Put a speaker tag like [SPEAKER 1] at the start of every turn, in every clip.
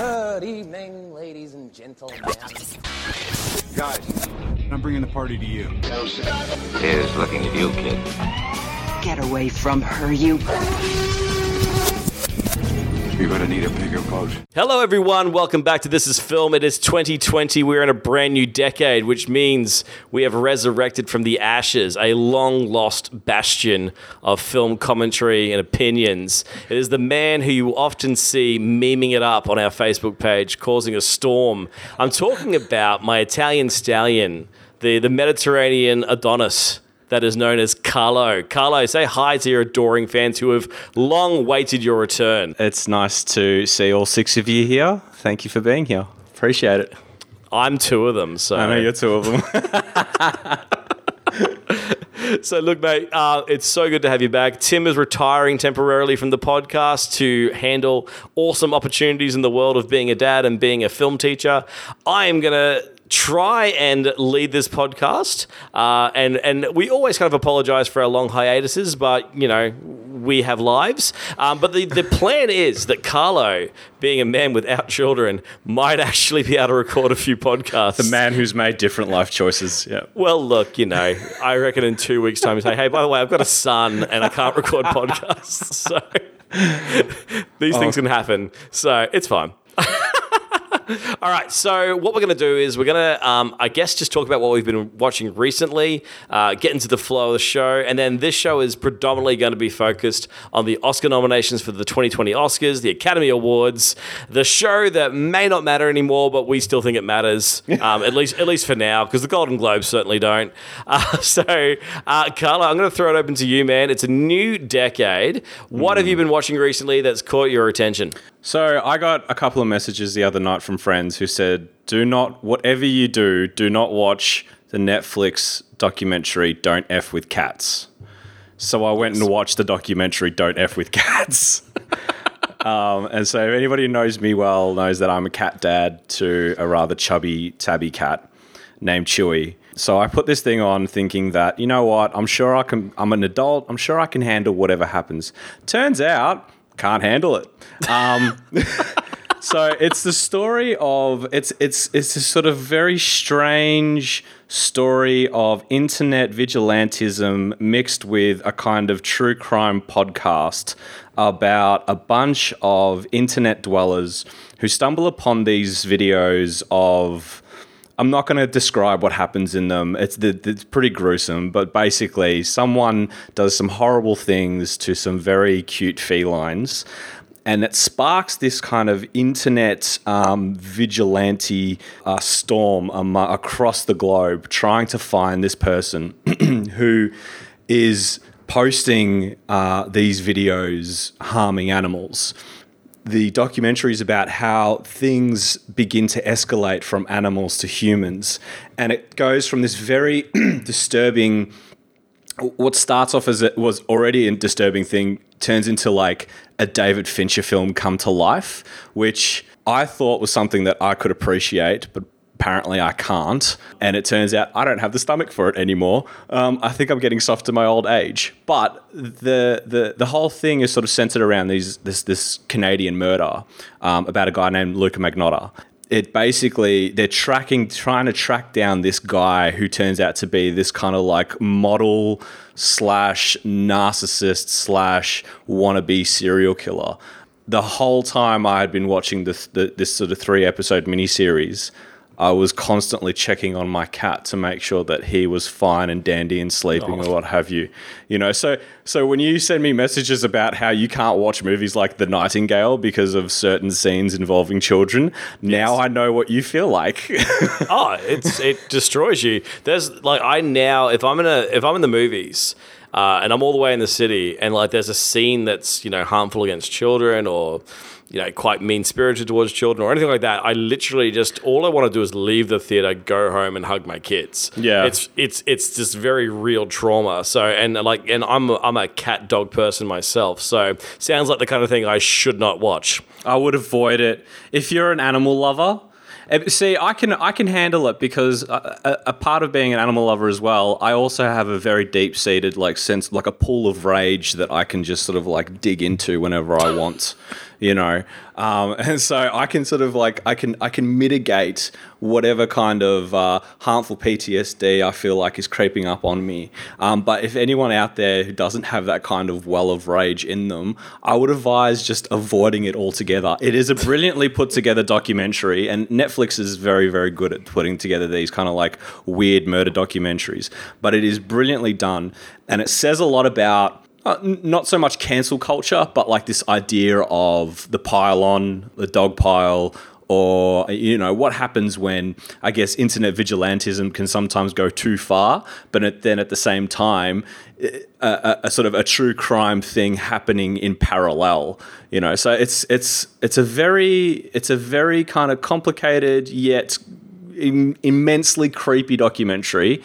[SPEAKER 1] Good evening, ladies and gentlemen.
[SPEAKER 2] Guys, I'm bringing the party to you.
[SPEAKER 3] Here's looking at you, kid.
[SPEAKER 4] Get away from her, you.
[SPEAKER 2] You're gonna need a bigger boat.
[SPEAKER 5] Hello, everyone. Welcome back to This Is Film. It is 2020. We're in a brand new decade, which means we have resurrected from the ashes a long lost bastion of film commentary and opinions. It is the man who you often see memeing it up on our Facebook page, causing a storm. I'm talking about my Italian stallion, the, the Mediterranean Adonis that is known as Carlo. Carlo, say hi to your adoring fans who have long waited your return.
[SPEAKER 6] It's nice to see all six of you here. Thank you for being here. Appreciate it.
[SPEAKER 5] I'm two of them, so
[SPEAKER 6] I know you're two of them.
[SPEAKER 5] So, look, mate, uh, it's so good to have you back. Tim is retiring temporarily from the podcast to handle awesome opportunities in the world of being a dad and being a film teacher. I am going to try and lead this podcast. Uh, and, and we always kind of apologize for our long hiatuses, but, you know, we have lives. Um, but the, the plan is that Carlo, being a man without children, might actually be able to record a few podcasts.
[SPEAKER 6] the man who's made different life choices. Yeah.
[SPEAKER 5] Well, look, you know, I reckon in two weeks' time, you say, hey, by the way, I've got a son and I can't record podcasts. So these things can happen. So it's fine. All right, so what we're going to do is we're going to, um, I guess, just talk about what we've been watching recently, uh, get into the flow of the show, and then this show is predominantly going to be focused on the Oscar nominations for the 2020 Oscars, the Academy Awards, the show that may not matter anymore, but we still think it matters, um, at least at least for now, because the Golden Globes certainly don't. Uh, so, uh, Carlo, I'm going to throw it open to you, man. It's a new decade. What have you been watching recently that's caught your attention?
[SPEAKER 6] So I got a couple of messages the other night from friends who said, "Do not, whatever you do, do not watch the Netflix documentary Don't F with Cats." So I went and watched the documentary Don't F with Cats. um, and so if anybody who knows me well knows that I'm a cat dad to a rather chubby tabby cat named Chewy. So I put this thing on thinking that, you know what, I'm sure I can I'm an adult, I'm sure I can handle whatever happens. Turns out, can't handle it. Um, so it's the story of it's it's it's a sort of very strange story of internet vigilantism mixed with a kind of true crime podcast about a bunch of internet dwellers who stumble upon these videos of I'm not going to describe what happens in them. It's it's pretty gruesome, but basically, someone does some horrible things to some very cute felines, and it sparks this kind of internet um, vigilante uh, storm um, across the globe, trying to find this person who is posting uh, these videos harming animals the documentary is about how things begin to escalate from animals to humans. And it goes from this very disturbing, what starts off as it was already a disturbing thing, turns into like a David Fincher film come to life, which I thought was something that I could appreciate, but apparently I can't. And it turns out I don't have the stomach for it anymore. Um, I think I'm getting soft to my old age. But the the the whole thing is sort of centered around these this this Canadian murder um, about a guy named Luka Magnotta. It basically they're tracking, trying to track down this guy who turns out to be this kind of like model slash narcissist slash wannabe serial killer. The whole time I had been watching this the, this sort of three episode miniseries, I was constantly checking on my cat to make sure that he was fine and dandy and sleeping or what have you. You know, so so when you send me messages about how you can't watch movies like The Nightingale because of certain scenes involving children, now I know what you feel like.
[SPEAKER 5] oh, it's it destroys you. There's like I now if I'm in a if I'm in the movies uh, and I'm all the way in the city and like there's a scene that's you know harmful against children or you know quite mean spirited towards children or anything like that, I literally just all I want to do is leave the theater, go home and hug my kids.
[SPEAKER 6] Yeah.
[SPEAKER 5] it's it's it's just very real trauma. So and like and I'm a, I'm a cat dog person myself, so sounds like the kind of thing I should not watch.
[SPEAKER 6] I would avoid it. If you're an animal lover, eh, see, I can I can handle it because a, a, a part of being an animal lover as well. I also have a very deep seated like sense, like a pool of rage that I can just sort of like dig into whenever I want. You know. Um, and so I can sort of like I can I can mitigate whatever kind of uh, harmful PTSD I feel like is creeping up on me. Um, but if anyone out there who doesn't have that kind of well of rage in them, I would advise just avoiding it altogether. It is a brilliantly put together documentary, and Netflix is very very good at putting together these kind of like weird murder documentaries. But it is brilliantly done, and it says a lot about uh, n- not so much cancel culture, but like this idea of the pile on, the dog pile, or you know what happens when I guess internet vigilantism can sometimes go too far, but then at the same time, a, a, a sort of a true crime thing happening in parallel. You know, so it's it's it's a very it's a very kind of complicated yet im- immensely creepy documentary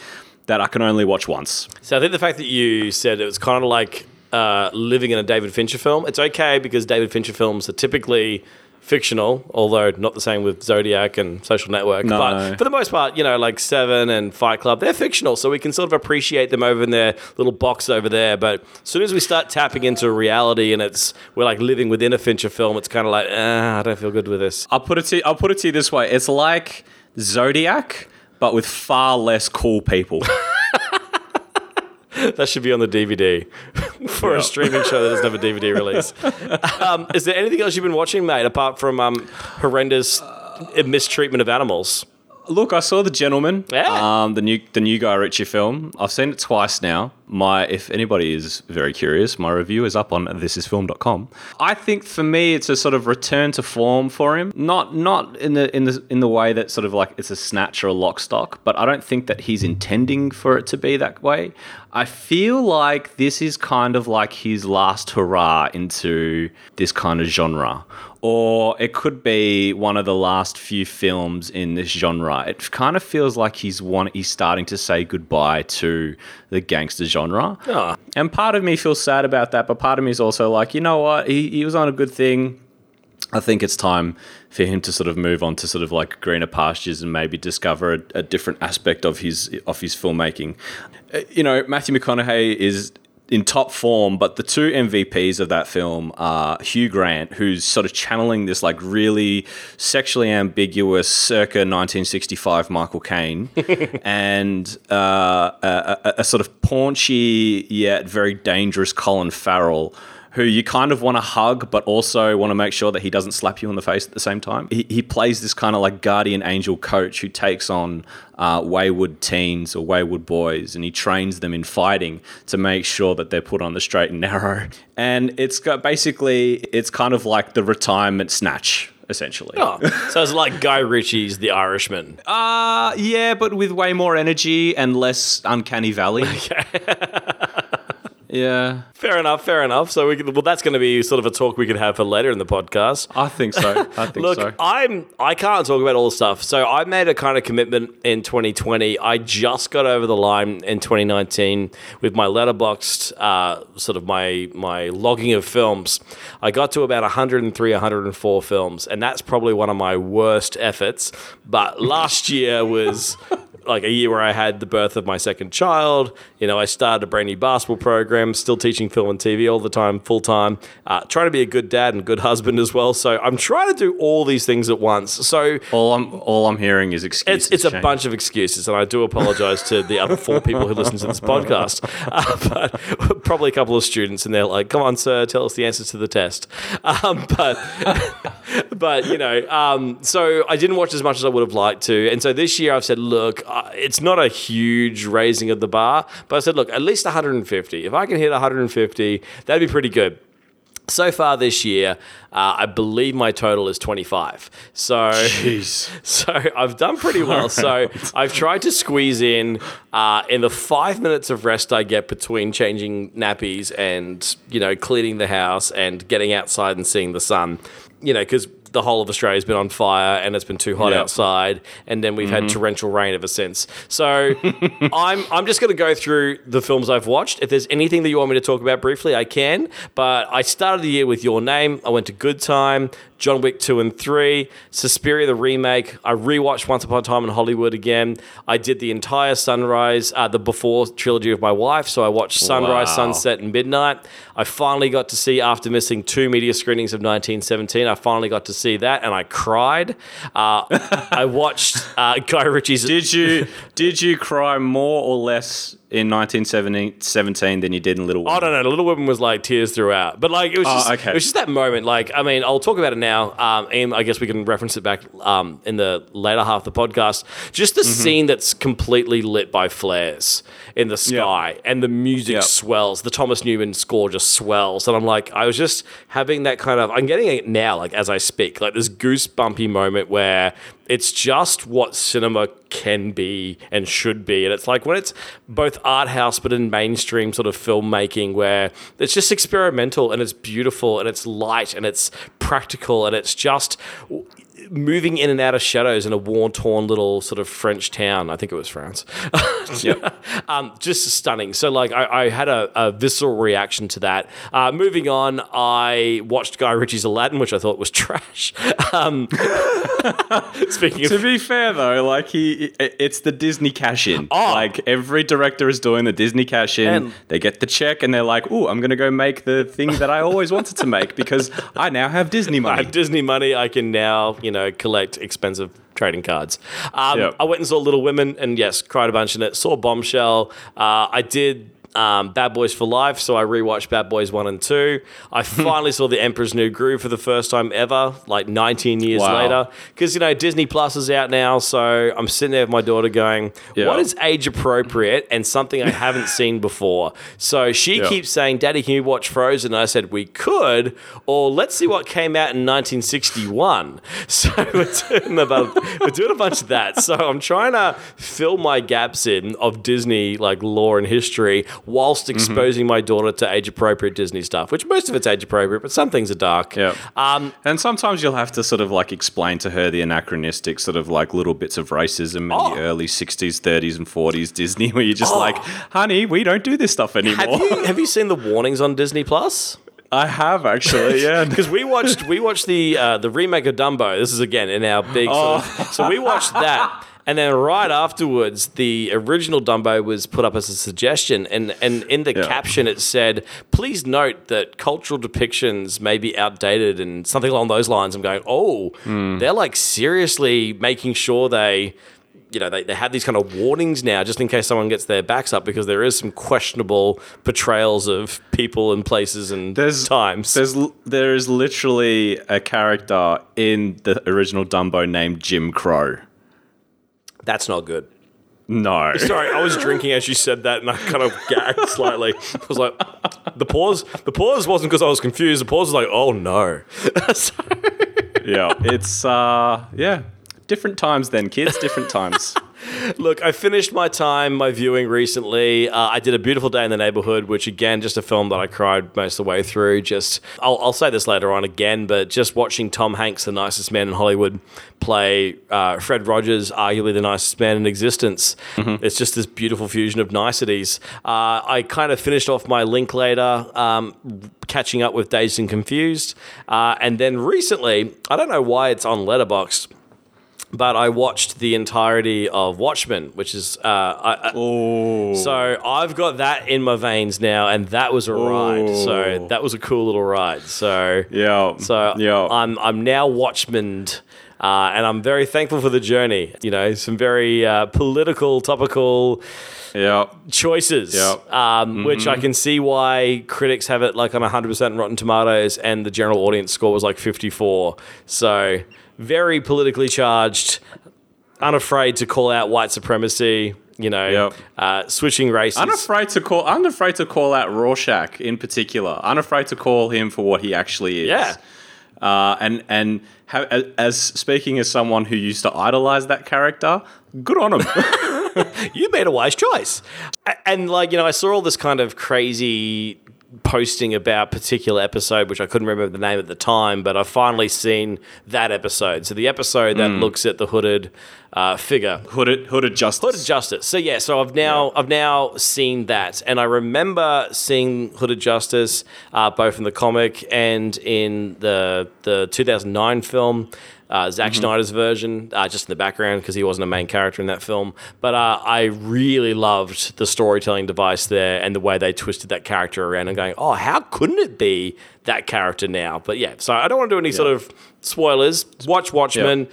[SPEAKER 6] that I can only watch once.
[SPEAKER 5] So I think the fact that you said it was kind of like uh, living in a David Fincher film, it's okay because David Fincher films are typically fictional, although not the same with Zodiac and Social Network.
[SPEAKER 6] No.
[SPEAKER 5] But for the most part, you know, like Seven and Fight Club, they're fictional, so we can sort of appreciate them over in their little box over there. But as soon as we start tapping into reality and it's we're like living within a Fincher film, it's kind of like, ah, I don't feel good with this.
[SPEAKER 6] I'll put it to you, I'll put it to you this way: it's like Zodiac, but with far less cool people.
[SPEAKER 5] That should be on the DVD for a streaming show that doesn't have a DVD release. um, is there anything else you've been watching, mate, apart from um, horrendous mistreatment of animals?
[SPEAKER 6] Look, I saw The Gentlemen,
[SPEAKER 5] Yeah.
[SPEAKER 6] um, the new the new Guy Ritchie film. I've seen it twice now. My, if anybody is very curious, my review is up on thisisfilm.com. I think for me, it's a sort of return to form for him. Not not in the in the in the way that sort of like it's a snatch or a lock stock, but I don't think that he's intending for it to be that way. I feel like this is kind of like his last hurrah into this kind of genre or it could be one of the last few films in this genre. It kind of feels like he's one he's starting to say goodbye to the gangster genre.
[SPEAKER 5] Oh.
[SPEAKER 6] And part of me feels sad about that, but part of me is also like, you know what? He, he was on a good thing. I think it's time for him to sort of move on to sort of like greener pastures and maybe discover a, a different aspect of his of his filmmaking. Uh, You know, Matthew McConaughey is in top form, but the two MVPs of that film are Hugh Grant, who's sort of channeling this like really sexually ambiguous circa 1965 Michael Caine, and uh, a, a, a sort of paunchy yet very dangerous Colin Farrell who you kind of want to hug, but also want to make sure that he doesn't slap you in the face at the same time. He, he plays this kind of like guardian angel coach who takes on uh, wayward teens or wayward boys and he trains them in fighting to make sure that they're put on the straight and narrow. And it's got basically, it's kind of like the retirement snatch. Essentially,
[SPEAKER 5] Oh, so it's like Guy Ritchie's The Irishman.
[SPEAKER 6] uh, yeah, but with way more energy and less uncanny valley. yeah,
[SPEAKER 5] Fair enough, fair enough. So we could, well, that's going to be sort of a talk we could have for later in the podcast.
[SPEAKER 6] I think so. I think
[SPEAKER 5] Look,
[SPEAKER 6] so.
[SPEAKER 5] I'm I can't talk about all the stuff. So I made a kind of commitment in 2020. I just got over the line in 2019 with my Letterboxd uh, sort of my my logging of films. I got to about 103, 104 films, and that's probably one of my worst efforts. But last year was. Like a year where I had the birth of my second child. You know, I started a brand new basketball program, still teaching film and TV all the time, full time, uh, trying to be a good dad and good husband as well. So I'm trying to do all these things at once. So
[SPEAKER 6] all I'm all I'm hearing is excuses.
[SPEAKER 5] it's, it's a bunch of excuses, and I do apologize to the other four people who listen to this podcast. Uh, but probably a couple of students, and they're like, "Come on, sir, tell us the answers to the test." Um, but but you know, um, so I didn't watch as much as I would have liked to, and so this year I've said, "Look, uh, it's not a huge raising of the bar, but I said, look, at least 150. If I can hit 150, that'd be pretty good." So far this year, uh, I believe my total is 25. So,
[SPEAKER 6] Jeez.
[SPEAKER 5] so I've done pretty well. So I've tried to squeeze in uh, in the five minutes of rest I get between changing nappies and you know cleaning the house and getting outside and seeing the sun. You know, because the whole of Australia's been on fire and it's been too hot outside, and then we've had mm-hmm. torrential rain ever since. So I'm I'm just going to go through the films I've watched. If there's anything that you want me to talk about briefly, I can. But I started the year with Your Name. I went to Good Time, John Wick two and three, Suspiria the remake. I rewatched Once Upon a Time in Hollywood again. I did the entire Sunrise, uh, the before trilogy of my wife. So I watched Sunrise,
[SPEAKER 6] Wow.
[SPEAKER 5] Sunset, and Midnight. I finally got to see after missing two media screenings of 1917. I finally got to see that, and I cried. Uh, I watched uh, Guy Ritchie's.
[SPEAKER 6] Did you did you cry more or less in 1917 than you did in Little Women?
[SPEAKER 5] no, no, Little Women was like tears throughout, but like it was
[SPEAKER 6] Oh,
[SPEAKER 5] just,
[SPEAKER 6] okay.
[SPEAKER 5] it was just that moment. Like, I mean, I'll talk about it now. Um, and I guess we can reference it back um, in the later half of the podcast. Just the
[SPEAKER 6] Mm-hmm.
[SPEAKER 5] scene that's completely lit by flares in the sky, and the music
[SPEAKER 6] Yep.
[SPEAKER 5] swells. The Thomas Newman score just swells, and I'm like, I was just having that kind of. I'm getting it now, like as I speak, like this goosebumpy moment where it's just what cinema can be and should be. And it's like when it's both art house but in mainstream sort of filmmaking where it's just experimental and it's beautiful and it's light and it's practical and it's just moving in and out of shadows in a war torn little sort of French town. I think it was France. um, just stunning. So, like, I, I had a, a visceral reaction to that. Uh, moving on, I watched Guy Ritchie's Aladdin, which I thought was trash. Um, speaking of
[SPEAKER 6] To be fair though, like he, it's the Disney cash in.
[SPEAKER 5] Oh.
[SPEAKER 6] Like every director is doing the Disney cash in.
[SPEAKER 5] And-
[SPEAKER 6] they get the check and they're like, "Oh, I'm gonna go make the thing that I always wanted to make because I now have Disney money.
[SPEAKER 5] I have Disney money. I can now, you know, collect expensive trading cards. Um,
[SPEAKER 6] Yep.
[SPEAKER 5] I went and saw Little Women, and yes, cried a bunch in it. Saw Bombshell. Uh, I did. Um, Bad Boys for Life, so I rewatched Bad Boys 1 and 2. I finally saw The Emperor's New Groove for the first time ever, like 19 years
[SPEAKER 6] Wow.
[SPEAKER 5] later. Because, you know, Disney Plus is out now, so I'm sitting there with my daughter going,
[SPEAKER 6] Yeah.
[SPEAKER 5] What is age appropriate and something I haven't seen before? So she
[SPEAKER 6] Yeah.
[SPEAKER 5] keeps saying, Daddy, can you watch Frozen? And I said, We could, or let's see what came out in 1961. So we're doing, about, we're doing a bunch of that. So I'm trying to fill my gaps in of Disney, like lore and history, whilst exposing my daughter to age appropriate Disney stuff, which most of it's age appropriate, but some things are dark.
[SPEAKER 6] Yeah.
[SPEAKER 5] Um,
[SPEAKER 6] And sometimes you'll have to sort of like explain to her the anachronistic sort of like little bits of racism in
[SPEAKER 5] Oh.
[SPEAKER 6] the early 60s, 30s, and 40s Disney where you're just like, honey, we don't do this stuff anymore.
[SPEAKER 5] have you have you seen the warnings on Disney Plus?
[SPEAKER 6] I have actually, yeah.
[SPEAKER 5] because we watched we watched the uh, the remake of Dumbo. This is again in our big.
[SPEAKER 6] Oh.
[SPEAKER 5] Sort of, so we watched that. And then right afterwards, the original Dumbo was put up as a suggestion, and, and in the
[SPEAKER 6] Yeah.
[SPEAKER 5] caption it said, "Please note that cultural depictions may be outdated and something along those lines." I'm going, "Oh,
[SPEAKER 6] Hmm.
[SPEAKER 5] they're like seriously making sure they." You know, they, they have these kind of warnings now just in case someone gets their backs up because there is some questionable portrayals of people and places and
[SPEAKER 6] There's
[SPEAKER 5] times.
[SPEAKER 6] There's there is literally a character in the original Dumbo named Jim Crow.
[SPEAKER 5] That's not good.
[SPEAKER 6] No.
[SPEAKER 5] Sorry, I was drinking as you said that, and I kind of gagged slightly. I was like, the pause. The pause wasn't because I was confused. The pause was like, oh no. So-
[SPEAKER 6] yeah, it's uh yeah, different times then, kids, different times.
[SPEAKER 5] look, I finished my time, my viewing recently. Uh, I did a beautiful day in the neighborhood, which again, just a film that I cried most of the way through. Just, I'll, I'll say this later on again, but just watching Tom Hanks, the nicest man in Hollywood, play uh, Fred Rogers, arguably the nicest man in existence. It's just this beautiful fusion of niceties. Uh, I kind of finished off my Linklater, um, catching up with Dazed and Confused, uh, and then recently, I don't know why it's on Letterboxd but I watched the entirety of Watchmen, which is uh, I, I, so I've got that in my veins now, and that was a ride. So that was a cool little ride. So
[SPEAKER 6] Yeah.
[SPEAKER 5] so
[SPEAKER 6] yeah.
[SPEAKER 5] I'm I'm now Watchmaned. Uh, and I'm very thankful for the journey. You know, some very uh, political, topical
[SPEAKER 6] yeah.
[SPEAKER 5] choices,
[SPEAKER 6] Yeah.
[SPEAKER 5] um, which I can see why critics have it like on 100% Rotten Tomatoes, and the general audience score was like 54. So very politically charged, unafraid to call out white supremacy. You know,
[SPEAKER 6] Yep.
[SPEAKER 5] uh, switching races.
[SPEAKER 6] Unafraid to call unafraid to call out Rorschach in particular. Unafraid to call him for what he actually is.
[SPEAKER 5] Yeah.
[SPEAKER 6] Uh, and and ha- as, speaking as someone who used to idolize that character, good on him.
[SPEAKER 5] you made a wise choice. And like, you know, I saw all this kind of crazy posting about particular episode, which I couldn't remember the name at the time, but I've finally seen that episode. So the episode that looks at the hooded uh, figure
[SPEAKER 6] Hooded, hooded justice.
[SPEAKER 5] Hooded Justice. So yeah, so I've now I've now seen that, and I remember seeing Hooded Justice uh, both in the comic and in the the 2009 film. Uh, Zack Snyder's version, uh, just in the background because he wasn't a main character in that film. But uh, I really loved the storytelling device there and the way they twisted that character around and going, oh, how couldn't it be that character now? But yeah, so I don't want to do any sort of spoilers. Watch Watchmen,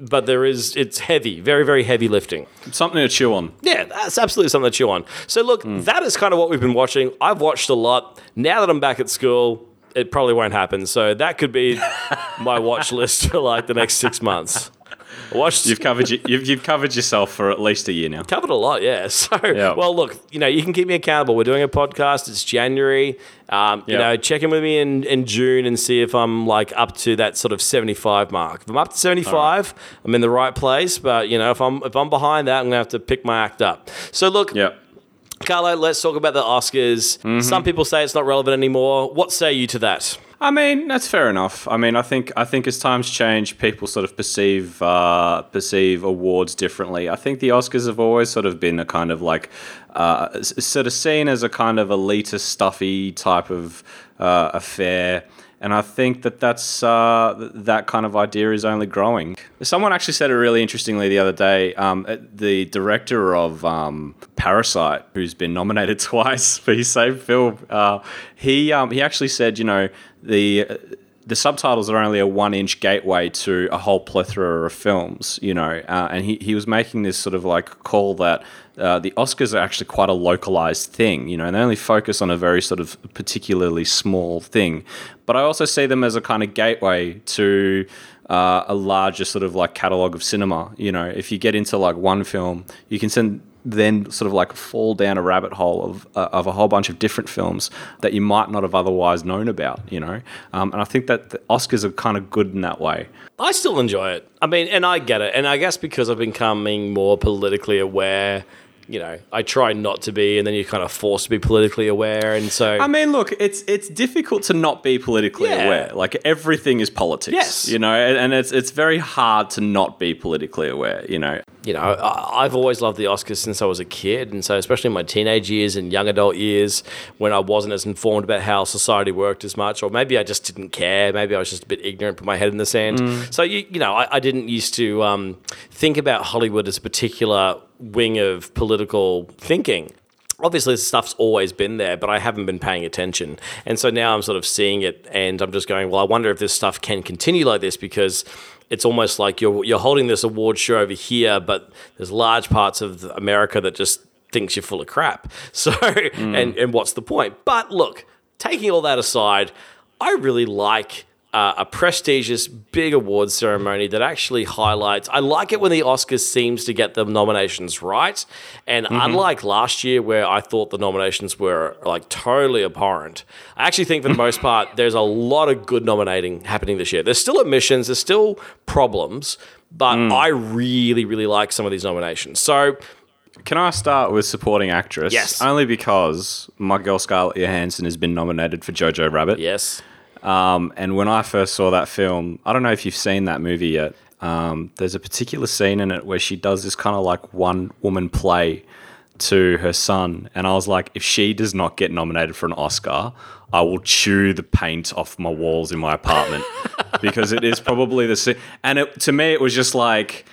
[SPEAKER 5] but there is it's heavy, very very heavy lifting.
[SPEAKER 6] Something to chew on.
[SPEAKER 5] Yeah, that's absolutely something to chew on. So, look, that is kind of what we've been watching. I've watched a lot. Now that I'm back at school, it probably won't happen. So, that could be my watch list for like the next six months. Watched.
[SPEAKER 6] You've covered you've, you've covered yourself for at least a year now.
[SPEAKER 5] covered a lot, yeah. So,
[SPEAKER 6] Yeah.
[SPEAKER 5] well, look, you know, you can keep me accountable. We're doing a podcast. It's January. Um, You know, check in with me in, in June and see if I'm like up to that sort of 75 mark. If I'm up to 75, I'm in the right place. But you know, if I'm if I'm behind that, I'm gonna have to pick my act up. So, look,
[SPEAKER 6] Yeah.
[SPEAKER 5] Carlo, let's talk about the Oscars.
[SPEAKER 6] Mm-hmm.
[SPEAKER 5] Some people say it's not relevant anymore. What say you to that?
[SPEAKER 6] I mean, that's fair enough. I mean, I think I think as times change, people sort of perceive uh, perceive awards differently. I think the Oscars have always sort of been a kind of like uh, sort of seen as a kind of elitist, stuffy type of uh, affair. And I think that that's uh, that kind of idea is only growing. Someone actually said it really interestingly the other day. Um, uh, the director of um, Parasite, who's been nominated twice for his same film, uh, he um, he actually said, you know, the the subtitles are only a one inch gateway to a whole plethora of films, you know, uh, and he, he was making this sort of like call that uh, the Oscars are actually quite a localized thing, you know, and they only focus on a very sort of particularly small thing. But I also see them as a kind of gateway to uh, a larger sort of like catalog of cinema, you know, if you get into like one film, you can send then sort of like fall down a rabbit hole of, uh, of a whole bunch of different films that you might not have otherwise known about, you know? Um, and I think that the Oscars are kind of good in that way.
[SPEAKER 5] I still enjoy it. I mean, and I get it. And I guess because I'm becoming more politically aware, you know, I try not to be, and then you're kind of forced to be politically aware. And so,
[SPEAKER 6] I mean, look, it's it's difficult to not be politically
[SPEAKER 5] Yeah.
[SPEAKER 6] aware. Like everything is politics,
[SPEAKER 5] Yes.
[SPEAKER 6] you know, and, and it's it's very hard to not be politically aware, you know.
[SPEAKER 5] you know, I, I've always loved the Oscars since I was a kid, and so especially in my teenage years and young adult years, when I wasn't as informed about how society worked as much, or maybe I just didn't care, maybe I was just a bit ignorant, put my head in the sand. So you, you know, I, I didn't used to um, think about Hollywood as a particular wing of political thinking. Obviously, this stuff's always been there, but I haven't been paying attention. And so now I'm sort of seeing it, and I'm just going, well, I wonder if this stuff can continue like this because it's almost like you're you're holding this award show over here, but there's large parts of America that just thinks you're full of crap. So, hmm. and and what's the point? But look, taking all that aside, I really like. Uh, a prestigious big awards ceremony that actually highlights. I like it when the Oscars seems to get the nominations right, and unlike last year where I thought the nominations were like totally abhorrent, I actually think for the most part there's a lot of good nominating happening this year. There's still omissions, there's still problems, but I really really like some of these nominations. So
[SPEAKER 6] Can I start with supporting actress?
[SPEAKER 5] Yes.
[SPEAKER 6] Only because my girl Scarlett Johansson has been nominated for Jojo Rabbit.
[SPEAKER 5] yes,
[SPEAKER 6] Um, and when I first saw that film, I don't know if you've seen that movie yet. Um, there's a particular scene in it where she does this kind of like one woman play to her son. And I was like, if she does not get nominated for an Oscar, I will chew the paint off my walls in my apartment because it is probably the scene. And it, to me, it was just like,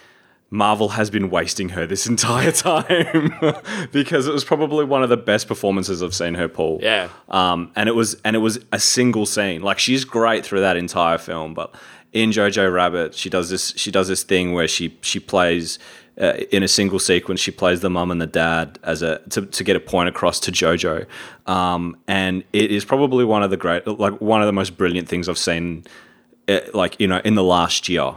[SPEAKER 6] Marvel has been wasting her this entire time because it was probably one of the best performances I've seen her pull.
[SPEAKER 5] Yeah.
[SPEAKER 6] Um, and it was and it was a single scene. Like she's great through that entire film, but in Jojo Rabbit, she does this she does this thing where she she plays uh, in a single sequence. She plays the mum and the dad as a to, to get a point across to Jojo, um, and it is probably one of the great like one of the most brilliant things I've seen, uh, like you know, in the last year.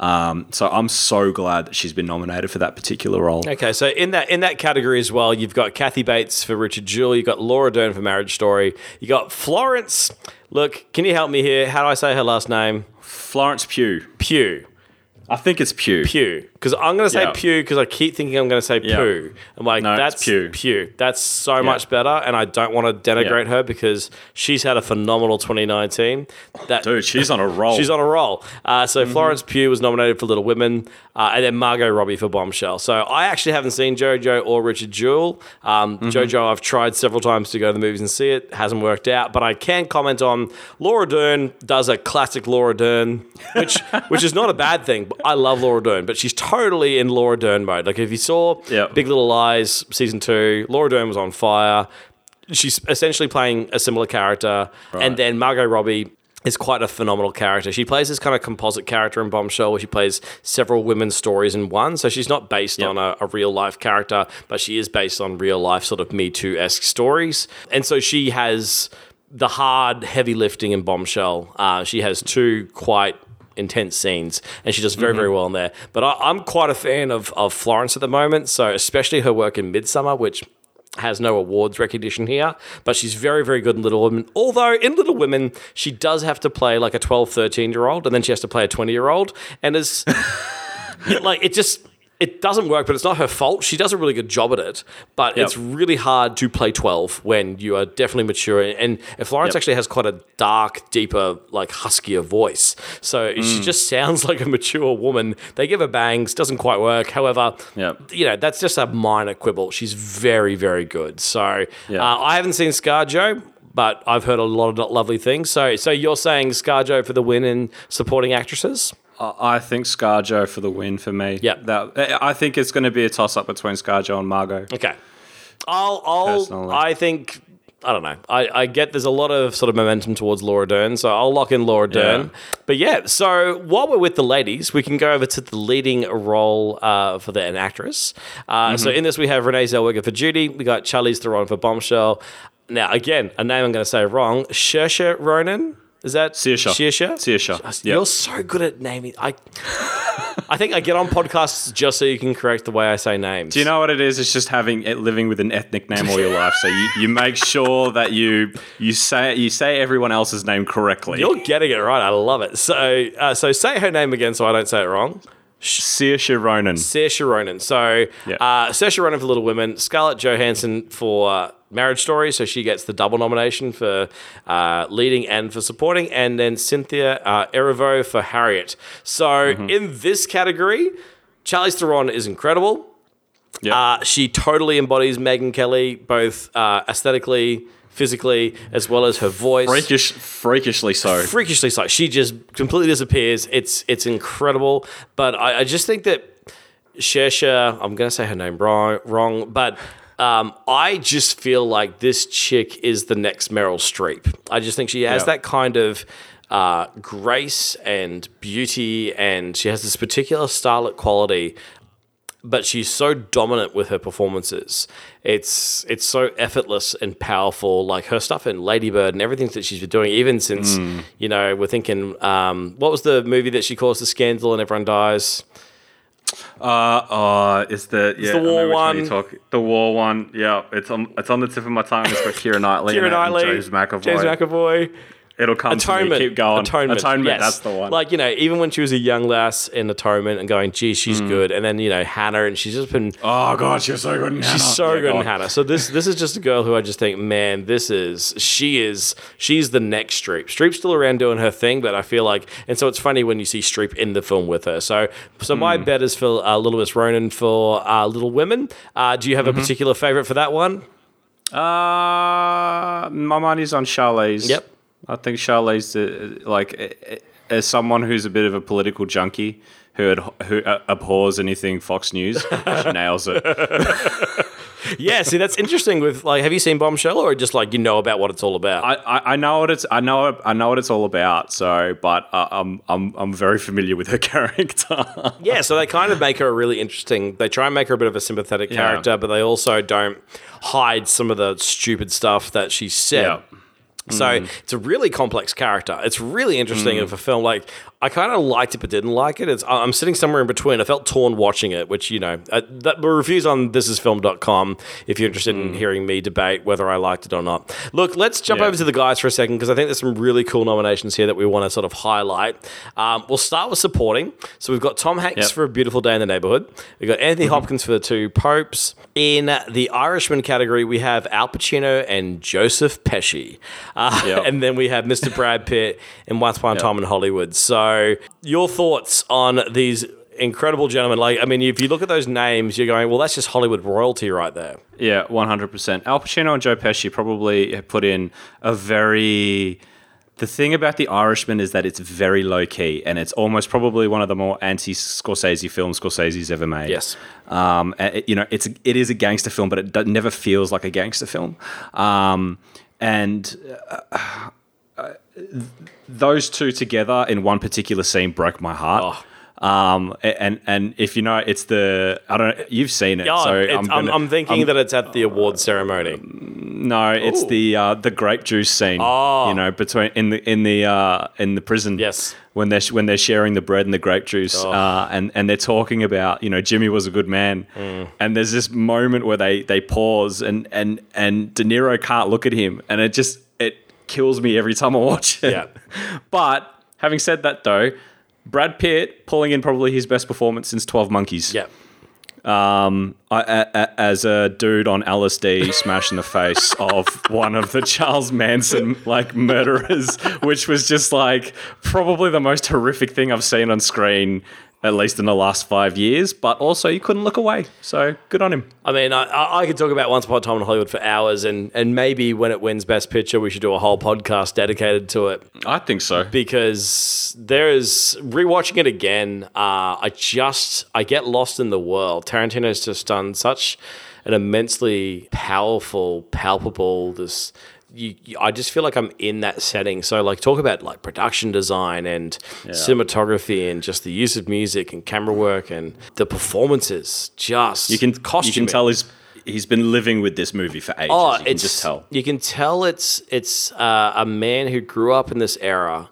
[SPEAKER 6] Um, so I'm so glad that she's been nominated for that particular role.
[SPEAKER 5] Okay, so in that in that category as well, you've got Kathy Bates for Richard Jewell, you've got Laura Dern for Marriage Story, you got Florence. Look, can you help me here? How do I say her last name?
[SPEAKER 6] Florence Pugh.
[SPEAKER 5] Pugh.
[SPEAKER 6] I think it's Pugh.
[SPEAKER 5] Pugh. Because I'm going to say
[SPEAKER 6] Yeah.
[SPEAKER 5] Pew because I keep thinking I'm going to say
[SPEAKER 6] Yeah.
[SPEAKER 5] Pooh. I'm like,
[SPEAKER 6] No,
[SPEAKER 5] that's
[SPEAKER 6] Pew.
[SPEAKER 5] Pew. That's so much better, and I don't want to denigrate her because she's had a phenomenal 2019. That
[SPEAKER 6] Dude, she's on a roll.
[SPEAKER 5] She's on a roll. Uh, so
[SPEAKER 6] Mm-hmm.
[SPEAKER 5] Florence Pugh was nominated for Little Women, uh, and then Margot Robbie for Bombshell. So I actually haven't seen JoJo or Richard Jewell. Um,
[SPEAKER 6] Mm-hmm.
[SPEAKER 5] JoJo, I've tried several times to go to the movies and see it. Hasn't worked out, but I can comment on Laura Dern does a classic Laura Dern, which which is not a bad thing. I love Laura Dern, but she's totally in Laura Dern mode. Like if you saw
[SPEAKER 6] Yep.
[SPEAKER 5] Big Little Lies season two, Laura Dern was on fire. She's essentially playing a similar character, and then Margot Robbie is quite a phenomenal character. She plays this kind of composite character in Bombshell where she plays several women's stories in one. So she's not based on a, a real life character, but she is based on real life sort of Me Too esque stories. And so she has the hard, heavy lifting in Bombshell. Uh, she has two quite intense scenes, and she does very, very mm-hmm. well in there. But I, I'm quite a fan of, of Florence at the moment, so especially her work in Midsommar, which has no awards recognition here, but she's very, very good in Little Women. Although in Little Women, she does have to play like a 12, 13 year old, and then she has to play a 20 year old. And it's it, like, it just. It doesn't work, but it's not her fault. She does a really good job at it, but
[SPEAKER 6] Yep.
[SPEAKER 5] it's really hard to play 12 when you are definitely mature. And and Florence
[SPEAKER 6] Yep.
[SPEAKER 5] actually has quite a dark, deeper, like huskier voice. So
[SPEAKER 6] Mm.
[SPEAKER 5] she just sounds like a mature woman. They give her bangs, doesn't quite work. However,
[SPEAKER 6] Yep.
[SPEAKER 5] you know, that's just a minor quibble. She's very, very good. So uh, I haven't seen ScarJo, but I've heard a lot of lovely things. So, so you're saying ScarJo for the win in supporting actresses?
[SPEAKER 6] I think ScarJo for the win for me.
[SPEAKER 5] Yeah.
[SPEAKER 6] That I think it's going to be a toss up between ScarJo and Margot.
[SPEAKER 5] Okay. I'll, I'll,
[SPEAKER 6] Personally.
[SPEAKER 5] I think, I don't know. I, I get there's a lot of sort of momentum towards Laura Dern, so I'll lock in Laura Dern. But yeah, so while we're with the ladies, we can go over to the leading role uh, for the, an actress. Uh, So in this, we have Renee Zellweger for Judy. We got Charlize Theron for Bombshell. Now, again, a name I'm going to say wrong. Saoirse Ronan. Is that
[SPEAKER 6] Saoirse.
[SPEAKER 5] Saoirse?
[SPEAKER 6] Saoirse, yeah.
[SPEAKER 5] You're so good at naming. I, I think I get on podcasts just so you can correct the way I say names.
[SPEAKER 6] Do you know what it is? It's just having it living with an ethnic name all your life. So you, you make sure that you you say you say everyone else's name correctly.
[SPEAKER 5] You're getting it right. I love it. So, uh, so say her name again, so I don't say it wrong.
[SPEAKER 6] Saoirse Ronan.
[SPEAKER 5] Saoirse Ronan. So,
[SPEAKER 6] Yeah.
[SPEAKER 5] uh, Saoirse Ronan for Little Women, Scarlett Johansson for uh, Marriage Story, so she gets the double nomination for uh, leading and for supporting, and then Cynthia uh, Erivo for Harriet. So,
[SPEAKER 6] Mm-hmm.
[SPEAKER 5] in this category, Charlize Theron is incredible.
[SPEAKER 6] Yep.
[SPEAKER 5] Uh, she totally embodies Megyn Kelly, both uh, aesthetically, physically, as well as her voice.
[SPEAKER 6] Freakish, freakishly so.
[SPEAKER 5] freakishly so. She just completely disappears. It's it's incredible. But I, I just think that Shesha, I'm gonna say her name wrong, wrong, but um, I just feel like this chick is the next Meryl Streep. I just think she has
[SPEAKER 6] Yeah.
[SPEAKER 5] that kind of uh, grace and beauty, and she has this particular starlet quality but she's so dominant with her performances. It's it's so effortless and powerful. Like her stuff in Ladybird and everything that she's been doing, even since you know we're thinking, um, what was the movie that she caused the scandal and everyone dies?
[SPEAKER 6] Uh, uh, it's the yeah,
[SPEAKER 5] the war one.
[SPEAKER 6] talk. The war one. Yeah, it's on it's on the tip of my tongue. It's got Keira Knightley,
[SPEAKER 5] Keira
[SPEAKER 6] in it and
[SPEAKER 5] Knightley,
[SPEAKER 6] James McAvoy.
[SPEAKER 5] James McAvoy.
[SPEAKER 6] It'll come to
[SPEAKER 5] Atonement.
[SPEAKER 6] me. Keep going.
[SPEAKER 5] Atonement. yes.
[SPEAKER 6] That's the one.
[SPEAKER 5] Like, you know, even when she was a young lass in Atonement and going, gee, she's good. And then, you know, Hanna, and she's just been
[SPEAKER 6] oh god, she's so good. In
[SPEAKER 5] She's so good in Hanna. So this this is just a girl who I just think, man, this is she is she's the next Streep. Streep's still around doing her thing, but I feel like, and so it's funny when you see Streep in the film with her. So so my bet is for uh, Little Miss Ronan for uh, Little Women. Uh, do you have a particular favorite for that one?
[SPEAKER 6] Uh, my money's on Charlize.
[SPEAKER 5] Yep.
[SPEAKER 6] I think Charlize, uh, like, as someone who's a bit of a political junkie who had, who uh, abhors anything Fox News, she nails it.
[SPEAKER 5] Yeah, see, that's interesting. With like, have you seen Bombshell, or just like you know about what it's all about?
[SPEAKER 6] I, I, I know what it's I know I know what it's all about. So, but uh, I'm I'm I'm very familiar with her character.
[SPEAKER 5] Yeah, so they kind of make her a really interesting. They try and make her a bit of a sympathetic
[SPEAKER 6] Yeah.
[SPEAKER 5] character, but they also don't hide some of the stupid stuff that she said.
[SPEAKER 6] Yeah.
[SPEAKER 5] So it's a really complex character. It's really interesting of a film. Like I kind of liked it, but didn't like it. It's I'm sitting somewhere in between. I felt torn watching it, which you know, uh, that the reviews on thisisfilm.com if you're interested in hearing me debate whether I liked it or not. Look, let's jump
[SPEAKER 6] Yeah.
[SPEAKER 5] over to the guys for a second because I think there's some really cool nominations here that we want to sort of highlight. Um, we'll start with supporting. So we've got Tom Hanks
[SPEAKER 6] Yep.
[SPEAKER 5] for A Beautiful Day in the Neighborhood. We've got Anthony Hopkins for The Two Popes. In the Irishman category, we have Al Pacino and Joseph Pesci. Uh,
[SPEAKER 6] Yep.
[SPEAKER 5] And then we have Mr. Brad Pitt and Once Upon a Time in Hollywood. So your thoughts on these incredible gentlemen? Like, I mean, if you look at those names, you're going, well, that's just Hollywood royalty right there.
[SPEAKER 6] Yeah, one hundred percent. Al Pacino and Joe Pesci probably put in a very. The thing about The Irishman is that it's very low key, and it's almost probably one of the more anti Scorsese films Scorsese's ever made.
[SPEAKER 5] Yes.
[SPEAKER 6] um, it- you know, it's it is a gangster film, but it never feels like a gangster film. Um, and uh, uh, those two together in one particular scene broke my heart. Um, and and if you know, it's the I don't know, you've seen it,
[SPEAKER 5] Oh,
[SPEAKER 6] so
[SPEAKER 5] I'm,
[SPEAKER 6] gonna-
[SPEAKER 5] I'm thinking
[SPEAKER 6] I'm-
[SPEAKER 5] that it's at the award ceremony.
[SPEAKER 6] no, it's
[SPEAKER 5] Ooh.
[SPEAKER 6] the uh, the grape juice scene.
[SPEAKER 5] Oh.
[SPEAKER 6] You know, between in the in the uh, in the prison.
[SPEAKER 5] Yes.
[SPEAKER 6] When they're when they're sharing the bread and the grape juice,
[SPEAKER 5] Oh.
[SPEAKER 6] uh, and and they're talking about you know Jimmy was a good man,
[SPEAKER 5] Mm.
[SPEAKER 6] and there's this moment where they they pause and and and De Niro can't look at him, and it just it kills me every time I watch it.
[SPEAKER 5] Yeah.
[SPEAKER 6] But having said that, though, Brad Pitt pulling in probably his best performance since Twelve Monkeys.
[SPEAKER 5] Yeah.
[SPEAKER 6] Um, I, a, a, as a dude on LSD smashing the face of one of the Charles Manson like murderers, which was just like probably the most horrific thing I've seen on screen, at least in the last five years. But also, you couldn't look away. So good on him.
[SPEAKER 5] I mean, I- I, could talk about Once Upon a Time in Hollywood for hours, and, and maybe when it wins Best Picture, we should do a whole podcast dedicated to it
[SPEAKER 6] I think so.
[SPEAKER 5] because there is rewatching it again. Uh, I just I get lost in the world. Tarantino's just done such an immensely powerful, palpable this. You, you- I just feel like I'm in that setting. So, like, talk about like production design and cinematography and just the use of music and camera work and the performances. Just
[SPEAKER 6] You can
[SPEAKER 5] costuming.
[SPEAKER 6] You can tell he's he's been living with this movie for ages.
[SPEAKER 5] Oh,
[SPEAKER 6] you can
[SPEAKER 5] it's
[SPEAKER 6] just tell.
[SPEAKER 5] You can tell it's it's uh, a man who grew up in this era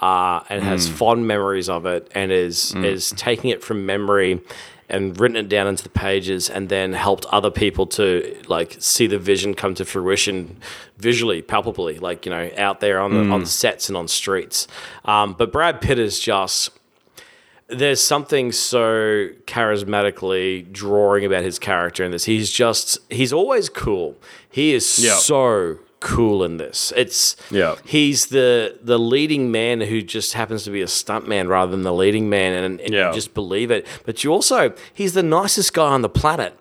[SPEAKER 5] uh, and has
[SPEAKER 6] Hmm.
[SPEAKER 5] fond memories of it, and is is taking it from memory and written it down into the pages, and then helped other people to like see the vision come to fruition visually, palpably, like you know, out there on the
[SPEAKER 6] Hmm.
[SPEAKER 5] on sets and on streets. Um, but Brad Pitt is just there's something so charismatically drawing about his character in this. He's just he's always cool. He is
[SPEAKER 6] Yeah.
[SPEAKER 5] so cool in this. It's
[SPEAKER 6] Yeah.
[SPEAKER 5] He's the the leading man who just happens to be a stuntman rather than the leading man, and, and
[SPEAKER 6] Yeah.
[SPEAKER 5] you just believe it. But you also he's the nicest guy on the planet.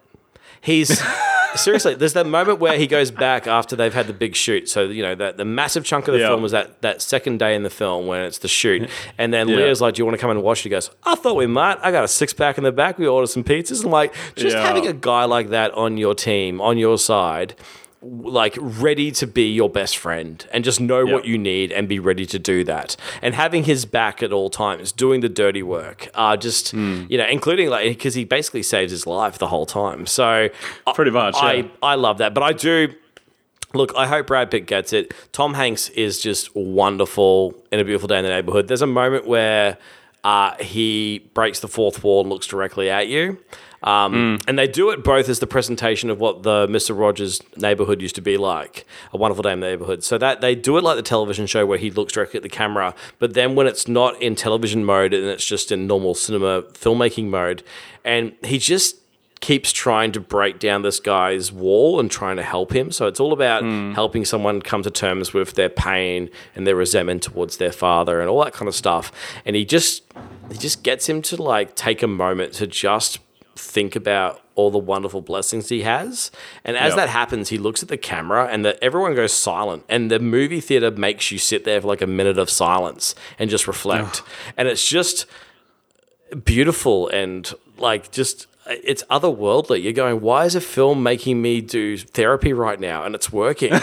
[SPEAKER 5] He's seriously. There's that moment where he goes back after they've had the big shoot. So you know that the massive chunk of the
[SPEAKER 6] Yeah.
[SPEAKER 5] film was that that second day in the film when it's the shoot, and then
[SPEAKER 6] Yeah.
[SPEAKER 5] Leah's like, "Do you want to come and watch?" He goes, "I thought we might. I got a six pack in the back. We ordered some pizzas." And like, just
[SPEAKER 6] Yeah.
[SPEAKER 5] having a guy like that on your team, on your side. Like ready to be your best friend and just know what you need and be ready to do that. And having his back at all times, doing the dirty work, uh, just,
[SPEAKER 6] Hmm.
[SPEAKER 5] you know, including like, because he basically saves his life the whole time. So
[SPEAKER 6] Pretty much,
[SPEAKER 5] I,
[SPEAKER 6] yeah.
[SPEAKER 5] I love that. But I do, Look, I hope Brad Pitt gets it. Tom Hanks is just wonderful in A Beautiful Day in the Neighborhood. There's a moment where uh, he breaks the fourth wall and looks directly at you. Um, And they do it both as the presentation of what the Mr. Rogers neighborhood used to be like, a wonderful day in the neighborhood. So that they do it like the television show where he looks directly at the camera, but then when it's not in television mode and it's just in normal cinema filmmaking mode, and he just keeps trying to break down this guy's wall and trying to help him. So it's all about helping someone come to terms with their pain and their resentment towards their father and all that kind of stuff. And he just he just gets him to like take a moment to just think about all the wonderful blessings he has. And as
[SPEAKER 6] Yep.
[SPEAKER 5] that happens, he looks at the camera and the, everyone goes silent. And the movie theater makes you sit there for like a minute of silence and just reflect. And it's just beautiful and like just it's otherworldly. You're going, why is a film making me do therapy right now? And it's working.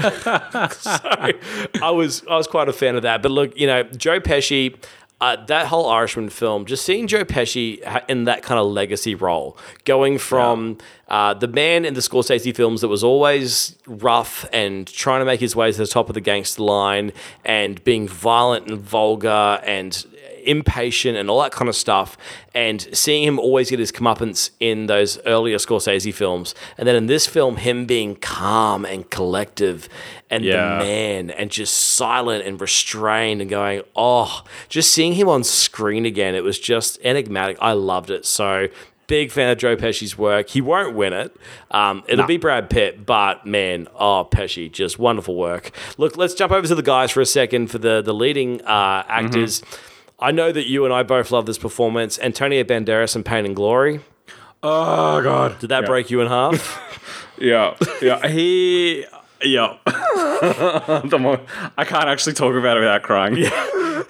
[SPEAKER 5] so I was I was quite a fan of that. But look, you know, Joe Pesci. Uh, that whole Irishman film, just seeing Joe Pesci in that kind of legacy role, going from uh, the man in the Scorsese films that was always rough and trying to make his way to the top of the gangster line and being violent and vulgar and impatient and all that kind of stuff, and seeing him always get his comeuppance in those earlier Scorsese films, and then in this film, him being calm and collective and
[SPEAKER 6] Yeah.
[SPEAKER 5] the man and just silent and restrained and going, oh, just seeing him on screen again, it was just enigmatic. I loved it. So big fan of Joe Pesci's work. He won't win it. Um, it'll be Brad Pitt, but man, oh Pesci, just wonderful work. Look, let's jump over to the guys for a second for the the leading uh, actors. I know that you and I both love this performance. Antonio Banderas in Pain and Glory.
[SPEAKER 6] Oh god.
[SPEAKER 5] Did that
[SPEAKER 6] Yeah.
[SPEAKER 5] break you in half?
[SPEAKER 6] Yeah, yeah. He, yeah. the more, I can't actually talk about it without crying. Yeah.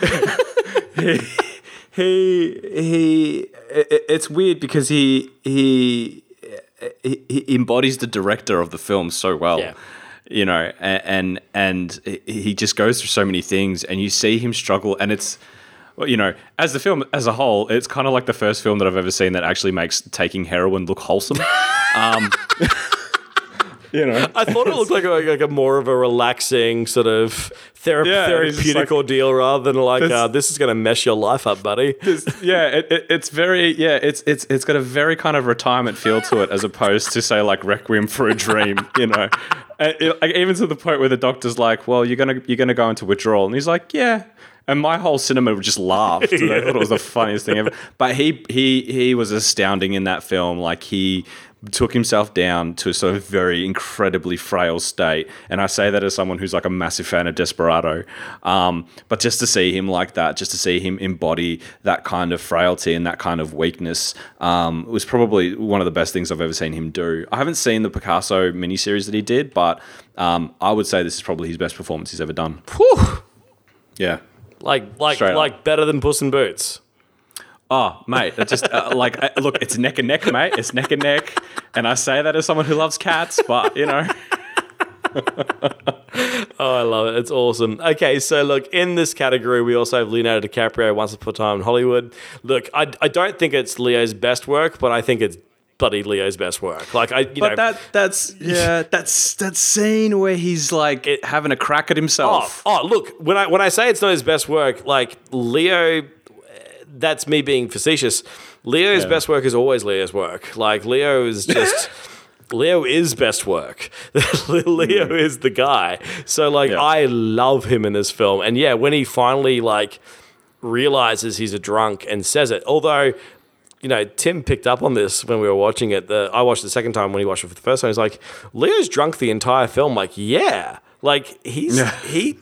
[SPEAKER 6] he, he, he. it- It's weird because he, he, he, he embodies the director of the film so well.
[SPEAKER 5] Yeah.
[SPEAKER 6] You know, a- and and he just goes through so many things, and you see him struggle, and it's. Well, you know, as the film as a whole, it's kind of like the first film that I've ever seen that actually makes taking heroin look wholesome. Um, you know,
[SPEAKER 5] I thought it looked like a, like a more of a relaxing sort of thera-
[SPEAKER 6] Yeah,
[SPEAKER 5] therapeutic
[SPEAKER 6] like-
[SPEAKER 5] ordeal rather than like
[SPEAKER 6] This-
[SPEAKER 5] uh, this is going to mess your life up, buddy.
[SPEAKER 6] yeah, it, it, it's very yeah, it's it's it's got a very kind of retirement feel to it, as opposed to say like Requiem for a Dream, you know. And it- like, even to the point where the doctor's like, "Well, you're gonna you're gonna go into withdrawal," and he's like, "Yeah." And my whole cinema just laughed. and I thought it was the funniest thing ever. But he he he was astounding in that film. Like he took himself down to a sort of very incredibly frail state. And I say that as someone who's like a massive fan of Desperado. Um, but just to see him like that, just to see him embody that kind of frailty and that kind of weakness um, was probably one of the best things I've ever seen him do. I haven't seen the Picasso miniseries that he did, but um, I would say this is probably his best performance he's ever done.
[SPEAKER 5] Whew.
[SPEAKER 6] Yeah.
[SPEAKER 5] Like like
[SPEAKER 6] Straight
[SPEAKER 5] like better than Puss in Boots.
[SPEAKER 6] Oh, mate, it just uh, like uh, look, it's neck and neck, mate. It's neck and neck, and I say that as someone who loves cats, but you know,
[SPEAKER 5] Oh, I love it. It's awesome. Okay, so look, in this category, we also have Leonardo DiCaprio, Once Upon a Time in Hollywood. Look, I, I don't think it's Leo's best work, but I think it's bloody Leo's best work. Like, I, you know,
[SPEAKER 6] but that that's yeah, that's that scene where he's like having a crack at
[SPEAKER 5] Oh,
[SPEAKER 6] himself.
[SPEAKER 5] oh, look, when I when I say it's not his best work, like Leo, that's me being facetious. Leo's
[SPEAKER 6] Yeah.
[SPEAKER 5] best work is always Leo's work. Like Leo is just Leo is best work. Leo is the guy. So like
[SPEAKER 6] Mm. Yeah.
[SPEAKER 5] I love him in this film. And yeah, when he finally like realizes he's a drunk and says it, although you know, Tim picked up on this when we were watching it. The I watched it the second time when he watched it for the first time. He's like, Leo's drunk the entire film. Like, yeah, like he's he.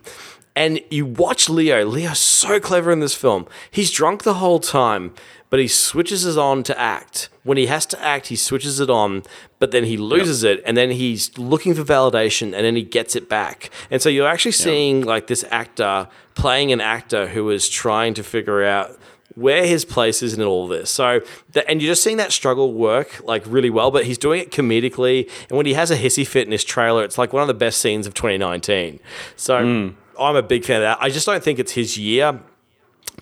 [SPEAKER 5] And you watch Leo. Leo's so clever in this film. He's drunk the whole time, but he switches it on to act. When he has to act, he switches it on, but then he loses it, and then he's looking for validation, and then he gets it back. And so you're actually seeing like this actor playing an actor who is trying to figure out where his place is in all this. So, the, and you're just seeing that struggle work like really well, but he's doing it comedically. And when he has a hissy fit in his trailer, it's like one of the best scenes of 2019. So, I'm a big fan of that. I just don't think it's his year.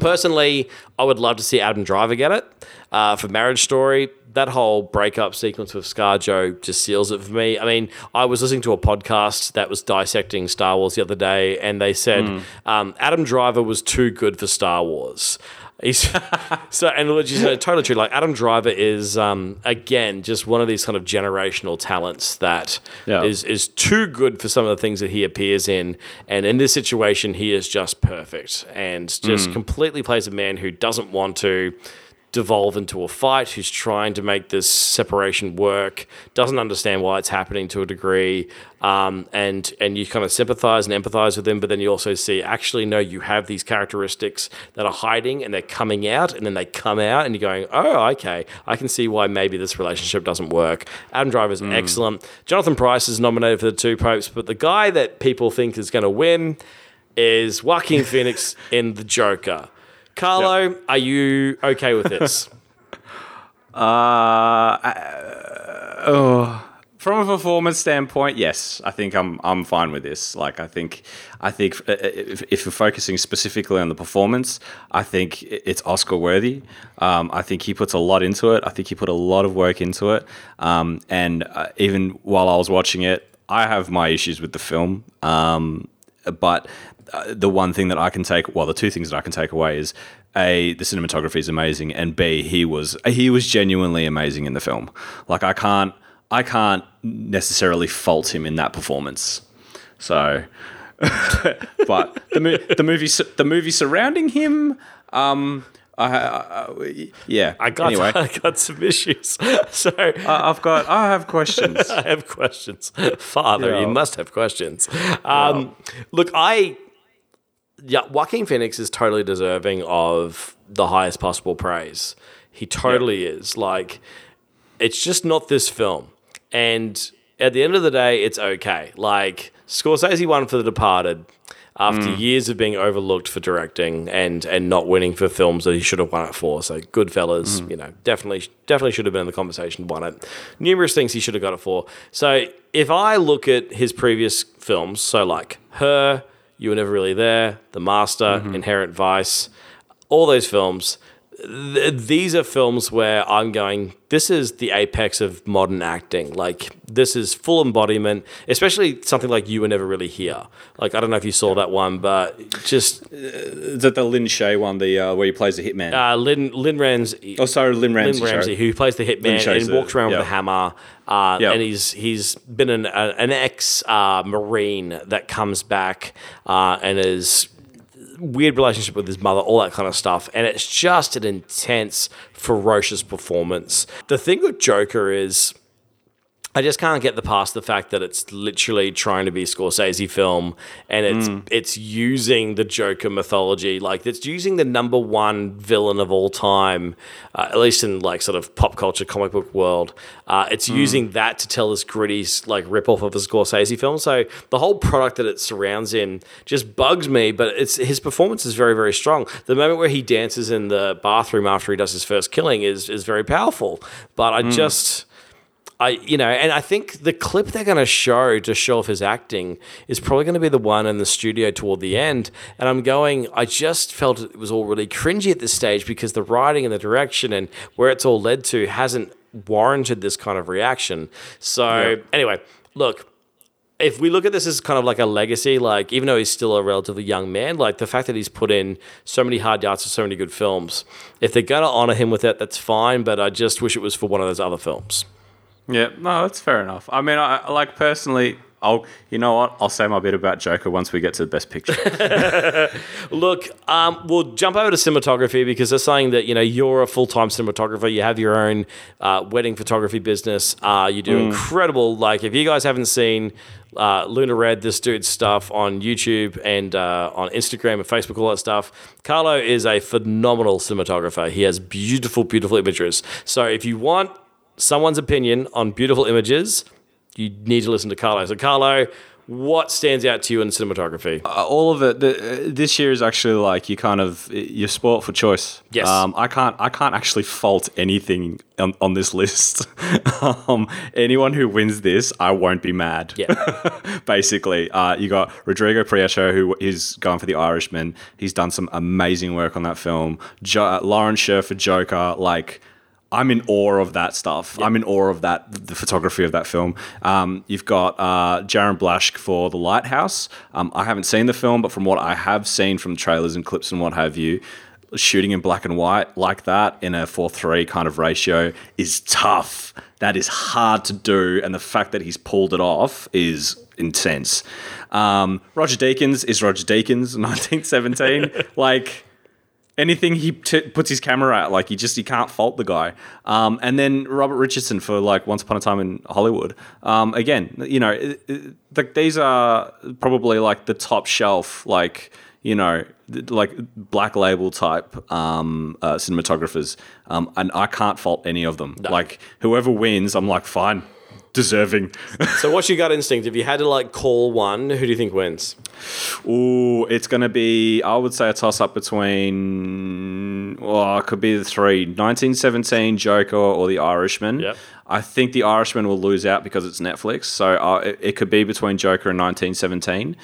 [SPEAKER 5] Personally, I would love to see Adam Driver get it uh, for Marriage Story. That whole breakup sequence with ScarJo just seals it for me. I mean, I was listening to a podcast that was dissecting Star Wars the other day, and they said um, Adam Driver was too good for Star Wars. He's so, and which is totally true. Like Adam Driver is um, again just one of these kind of generational talents that is
[SPEAKER 6] Yeah.
[SPEAKER 5] is too good for some of the things that he appears in. And in this situation, he is just perfect and just completely plays a man who doesn't want to devolve into a fight, who's trying to make this separation work, doesn't understand why it's happening to a degree, um, and and you kind of sympathize and empathize with them, but then you also see actually no, you have these characteristics that are hiding and they're coming out, and then they come out, and you're going, oh, okay, I can see why maybe this relationship doesn't work. Adam Driver's excellent. Jonathan Pryce is nominated for the two popes, but the guy that people think is going to win is Joaquin Phoenix in The Joker. Carlo, are you okay with this?
[SPEAKER 6] Uh, I- oh, from a performance standpoint, yes, I think I'm I'm fine with this. Like, I think I think uh, if, if you're focusing specifically on the performance, I think it's Oscar worthy. Um, I think he puts a lot into it. I think he put a lot of work into it. Um, and uh, even while I was watching it, I have my issues with the film. Um, but uh, the one thing that I can take, well, the two things that I can take away is a the cinematography is amazing, and b he was he was genuinely amazing in the film. Like I can't I can't necessarily fault him in that performance. So, but the the movie the movie surrounding him, um, I, I, yeah.
[SPEAKER 5] I got
[SPEAKER 6] anyway.
[SPEAKER 5] I got some issues. So
[SPEAKER 6] I- I've got I have questions.
[SPEAKER 5] I have questions. Father,
[SPEAKER 6] Yeah.
[SPEAKER 5] you must have questions. Um, Look, I. Yeah, Joaquin Phoenix is totally deserving of the highest possible praise. He totally is. Like, it's just not this film. And at the end of the day, it's okay. Like, Scorsese won for The Departed after mm. years of being overlooked for directing and and not winning for films that he should have won it for. So Goodfellas, mm. you know, definitely definitely should have been in the conversation, won it. Numerous things he should have got it for. So if I look at his previous films, so like Her, You Were Never Really There, The Master, mm-hmm. Inherent Vice, all those films. Th- these are films where I'm going, this is the apex of modern acting. Like, this is full embodiment, especially something like You Were Never Really Here. Like, I don't know if you saw that one, but just
[SPEAKER 6] Is that the Lin Shay one, the uh, where he plays the hitman?
[SPEAKER 5] uh, Lin, Lynne Ramsay.
[SPEAKER 6] oh, sorry, Lynne Ramsay.
[SPEAKER 5] Lynne Ramsay,
[SPEAKER 6] sorry.
[SPEAKER 5] who plays the hitman and walks around
[SPEAKER 6] yeah.
[SPEAKER 5] with a hammer, uh,
[SPEAKER 6] Yeah.
[SPEAKER 5] and he's he's been an uh, an ex uh, marine that comes back uh, and is weird relationship with his mother, all that kind of stuff, and it's just an intense, ferocious performance. The thing with Joker is. I just can't get the past the fact that it's literally trying to be a Scorsese film, and it's it's using the Joker mythology, like it's using the number one villain of all time, uh, at least in like sort of pop culture comic book world. Uh, it's using that to tell this gritty like rip off of a Scorsese film. So the whole product that it surrounds in just bugs me, but it's his performance is very very strong. The moment where he dances in the bathroom after he does his first killing is is very powerful, but I just. I, you know, and I think the clip they're going to show to show off his acting is probably going to be the one in the studio toward the end. And I'm going, I just felt it was all really cringy at this stage because the writing and the direction and where it's all led to hasn't warranted this kind of reaction. So, anyway, look, if we look at this as kind of like a legacy, like even though he's still a relatively young man, like the fact that he's put in so many hard yards for so many good films, if they're going to honor him with that, that's fine. But I just wish it was for one of those other films.
[SPEAKER 6] Yeah, no, that's fair enough. I mean, I like personally, I'll you know what? I'll say my bit about Joker once we get to the best picture.
[SPEAKER 5] Look, um, we'll jump over to cinematography because they're saying that you know you're a full time cinematographer. You have your own uh, wedding photography business. Uh, you do incredible. Like if you guys haven't seen uh, Luna Red, this dude's stuff on YouTube and uh, on Instagram and Facebook, all that stuff. Carlo is a phenomenal cinematographer. He has beautiful, beautiful images. So if you want someone's opinion on beautiful images, you need to listen to Carlo. So Carlo. What stands out to you in cinematography?
[SPEAKER 6] Uh, all of it. The, uh, this year is actually like you kind of you're sport for choice.
[SPEAKER 5] Yes.
[SPEAKER 6] Um, I can't. I can't actually fault anything on, on this list. um, anyone who wins this, I won't be mad.
[SPEAKER 5] Yeah.
[SPEAKER 6] Basically, uh, you got Rodrigo Prieto, who is going for the Irishman. He's done some amazing work on that film. Jo- uh, Lawrence Sher for Joker, like. I'm in awe of that stuff. I'm in awe of that, the photography of that film. Um, you've got uh, Jarin Blaschke for The Lighthouse. Um, I haven't seen the film, but from what I have seen from trailers and clips and what have you, shooting in black and white like that in a 4 3 kind of ratio is tough. That is hard to do. And the fact that he's pulled it off is intense. Um, Roger Deakins is Roger Deakins, 1917. like, anything he t- puts his camera at, like, you just, you can't fault the guy. Um, and then Robert Richardson for, like, Once Upon a Time in Hollywood. Um, again, you know, it- it- like, these are probably, like, the top shelf, like, you know, like black label type um, uh, cinematographers, um, and I can't fault any of them. Like whoever wins, I'm like, fine, deserving.
[SPEAKER 5] So, what's your gut instinct? If you had to like call one, who do you think wins?
[SPEAKER 6] Ooh, it's going to be, I would say, a toss up between, well, it could be the three 1917, Joker, or The Irishman.
[SPEAKER 5] Yep.
[SPEAKER 6] I think The Irishman will lose out because it's Netflix. So uh, it, it could be between Joker and 1917.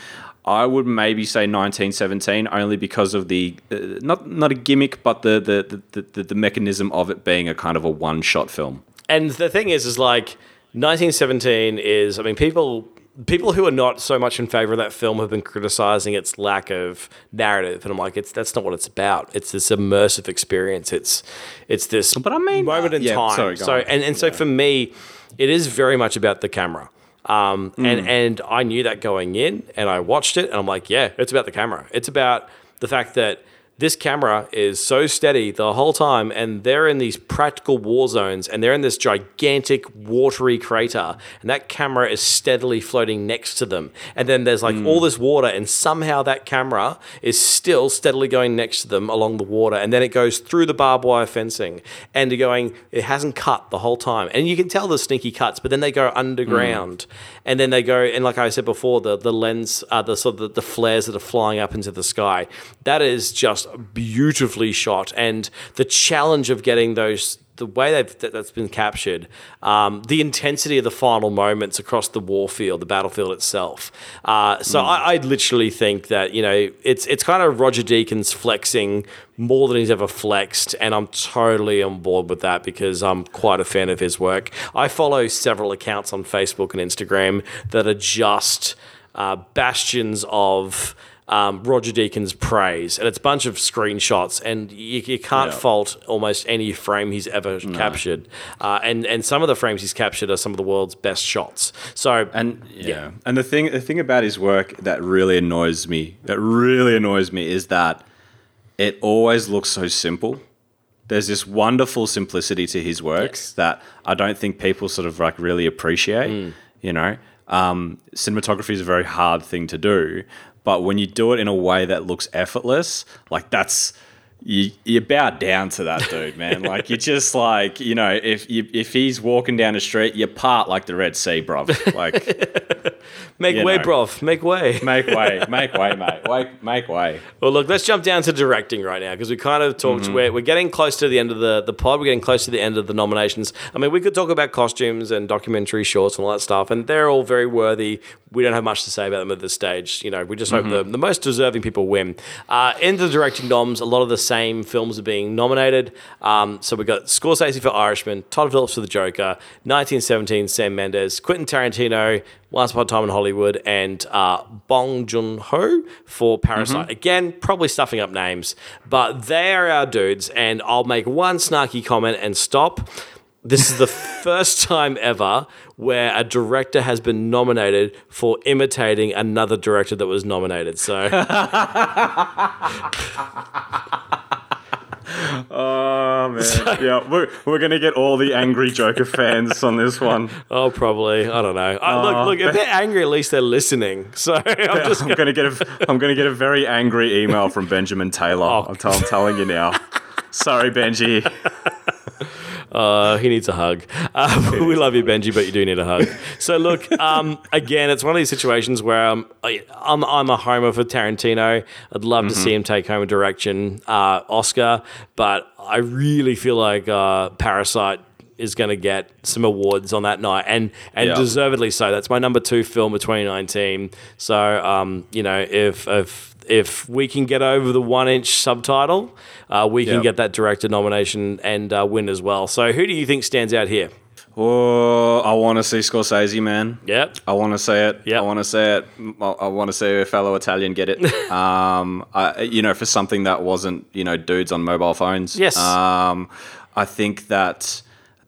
[SPEAKER 6] I would maybe say 1917 only because of the uh, not not a gimmick, but the the, the, the the mechanism of it being a kind of a one shot film.
[SPEAKER 5] And the thing is, is like 1917 is. I mean, people people who are not so much in favor of that film have been criticizing its lack of narrative, and I'm like, it's that's not what it's about. It's this immersive experience. It's it's this
[SPEAKER 6] But I mean-
[SPEAKER 5] moment in
[SPEAKER 6] yeah,
[SPEAKER 5] time.
[SPEAKER 6] sorry,
[SPEAKER 5] so
[SPEAKER 6] on.
[SPEAKER 5] and and so for me, it is very much about the camera. Um,
[SPEAKER 6] Mm.
[SPEAKER 5] and and I knew that going in, and I watched it, and I'm like, yeah, it's about the camera. It's about the fact that this camera is so steady the whole time, and they're in these practical war zones, and they're in this gigantic watery crater, and that camera is steadily floating next to them. And then there's like all this water, and somehow that camera is still steadily going next to them along the water, and then it goes through the barbed wire fencing, and going, it hasn't cut the whole time, and you can tell the sneaky cuts, but then they go underground, and then they go, and like I said before, the the lens, uh, the sort of the, the flares that are flying up into the sky, that is just beautifully shot, and the challenge of getting those. The way they've, that, that's been captured, um, the intensity of the final moments across the war field, the battlefield itself. Uh, so I, I literally think that you know it's it's kind of Roger Deakins flexing more than he's ever flexed, and I'm totally on board with that because I'm quite a fan of his work. I follow several accounts on Facebook and Instagram that are just uh, bastions of um, Roger Deakins' praise, and it's a bunch of screenshots, and you, you can't
[SPEAKER 6] Yeah.
[SPEAKER 5] fault almost any frame he's ever captured. Uh, and and some of the frames he's captured are some of the world's best shots. So
[SPEAKER 6] And yeah. and the thing the thing about his work that really annoys me, that really annoys me, is that it always looks so simple. There's this wonderful simplicity to his works
[SPEAKER 5] Yes.
[SPEAKER 6] that I don't think people sort of like really appreciate. You know, um, cinematography is a very hard thing to do, but when you do it in a way that looks effortless, like that's you, you bow down to that dude, man. like you're just like you know, if you, if he's walking down the street, you part like the Red Sea, bruv. Like
[SPEAKER 5] make way,
[SPEAKER 6] know.
[SPEAKER 5] broth, make way.
[SPEAKER 6] make way, make way, mate. Wait, make way.
[SPEAKER 5] Well, look, let's jump down to directing right now because we kind of talked.
[SPEAKER 6] Mm-hmm.
[SPEAKER 5] We're, we're getting close to the end of the, the pod. We're getting close to the end of the nominations. I mean, we could talk about costumes and documentary shorts and all that stuff, and they're all very worthy. We don't have much to say about them at this stage. You know, we just hope
[SPEAKER 6] Mm-hmm.
[SPEAKER 5] the, the most deserving people win. Uh, in the directing noms, a lot of the same films are being nominated. Um, so we've got Scorsese for Irishman, Todd Phillips for The Joker, 1917, Sam Mendes, Quentin Tarantino, Once Upon a Time in Hollywood, and uh, Bong Joon Ho for Parasite. Again, probably stuffing up names, but they are our dudes. And I'll make one snarky comment and stop. This is the first time ever where a director has been nominated for imitating another director that was nominated. So,
[SPEAKER 6] Oh man, yeah, we're, we're gonna get all the angry Joker fans on this one.
[SPEAKER 5] oh, probably I don't know. I, look, oh. look, if they're angry, at least they're listening. So I'm just
[SPEAKER 6] I'm
[SPEAKER 5] gonna,
[SPEAKER 6] gonna get a, I'm gonna get a very angry email from Benjamin Taylor. Oh. I'm, tell, I'm telling you now. Sorry, Benji.
[SPEAKER 5] Uh, he needs a hug. Uh, we love you, Benji, but you do need a hug. So look, um, again, it's one of these situations where um, I, I'm I'm a homer for Tarantino. I'd love to see him take home a direction uh, Oscar, but I really feel like uh, Parasite is going to get some awards on that night, and and
[SPEAKER 6] Yeah.
[SPEAKER 5] deservedly so. That's my number two film of 2019. So um, you know, if if if we can get over the one inch subtitle, uh, we can get that director nomination and uh, win as well. So who do you think stands out here?
[SPEAKER 6] Oh, I want to see Scorsese, man.
[SPEAKER 5] Yep.
[SPEAKER 6] I want to say it.
[SPEAKER 5] Yep.
[SPEAKER 6] I want to say it. I, I want to see a fellow Italian get it. um, I, you know, for something that wasn't, you know, dudes on mobile phones.
[SPEAKER 5] Yes.
[SPEAKER 6] Um, I think that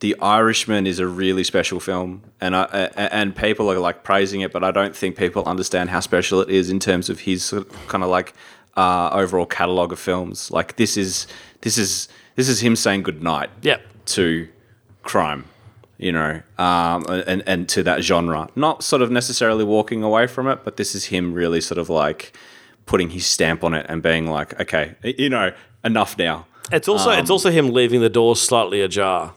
[SPEAKER 6] The Irishman is a really special film, and I, and people are like praising it, but I don't think people understand how special it is in terms of his kind of like uh, overall catalog of films. Like this is this is this is him saying goodnight
[SPEAKER 5] Yep.
[SPEAKER 6] to crime, you know, um, and and to that genre. Not sort of necessarily walking away from it, but this is him really sort of like putting his stamp on it and being like, okay, you know, enough now.
[SPEAKER 5] It's also
[SPEAKER 6] Um,
[SPEAKER 5] it's also him leaving the door slightly ajar.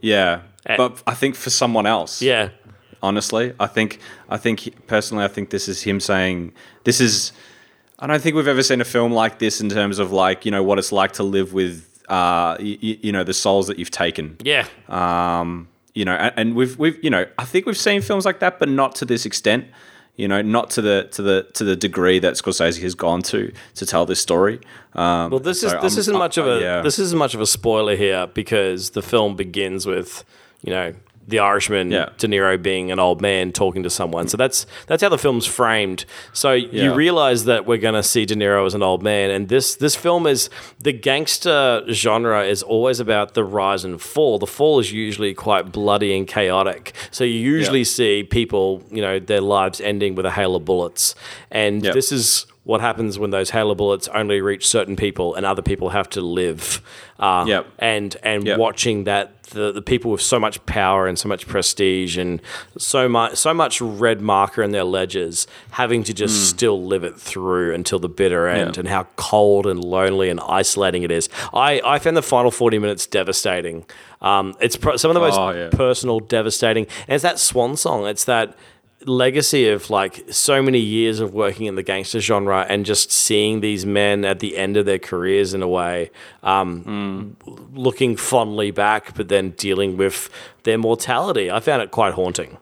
[SPEAKER 6] Yeah,
[SPEAKER 5] Eh.
[SPEAKER 6] but I think for someone else,
[SPEAKER 5] Yeah.
[SPEAKER 6] Honestly, I think I think personally, I think this is him saying this is. I don't think we've ever seen a film like this in terms of like you know what it's like to live with uh you, you know the souls that you've taken.
[SPEAKER 5] Yeah.
[SPEAKER 6] Um, you know, and, and we've we've you know I think we've seen films like that, but not to this extent. You know, not to the to the to the degree that Scorsese has gone to to tell this story. Um,
[SPEAKER 5] Well, this is this
[SPEAKER 6] I'm-
[SPEAKER 5] isn't much of a
[SPEAKER 6] yeah.
[SPEAKER 5] this isn't much of a spoiler here because the film begins with you know the Irishman
[SPEAKER 6] Yeah.
[SPEAKER 5] De Niro being an old man talking to someone. So that's that's how the film's framed. So you realize that we're going to see De Niro as an old man, and this this film is the gangster genre is always about the rise and fall. The fall is usually quite bloody and chaotic. So you usually
[SPEAKER 6] Yeah.
[SPEAKER 5] see people, you know, their lives ending with a hail of bullets, and this is what happens when those halo bullets only reach certain people and other people have to live. Uh,
[SPEAKER 6] Yep.
[SPEAKER 5] And and
[SPEAKER 6] Yep.
[SPEAKER 5] watching that the, the people with so much power and so much prestige and so much so much red marker in their ledgers having to just still live it through until the bitter end.
[SPEAKER 6] Yeah.
[SPEAKER 5] and how cold and lonely and isolating it is. I, I found the final 40 minutes devastating. Um, it's pro- some of the most
[SPEAKER 6] Oh, yeah.
[SPEAKER 5] personal, devastating. And it's that swan song. It's that legacy of like so many years of working in the gangster genre and just seeing these men at the end of their careers in a way, um, looking fondly back, but then dealing with their mortality. I found it quite haunting.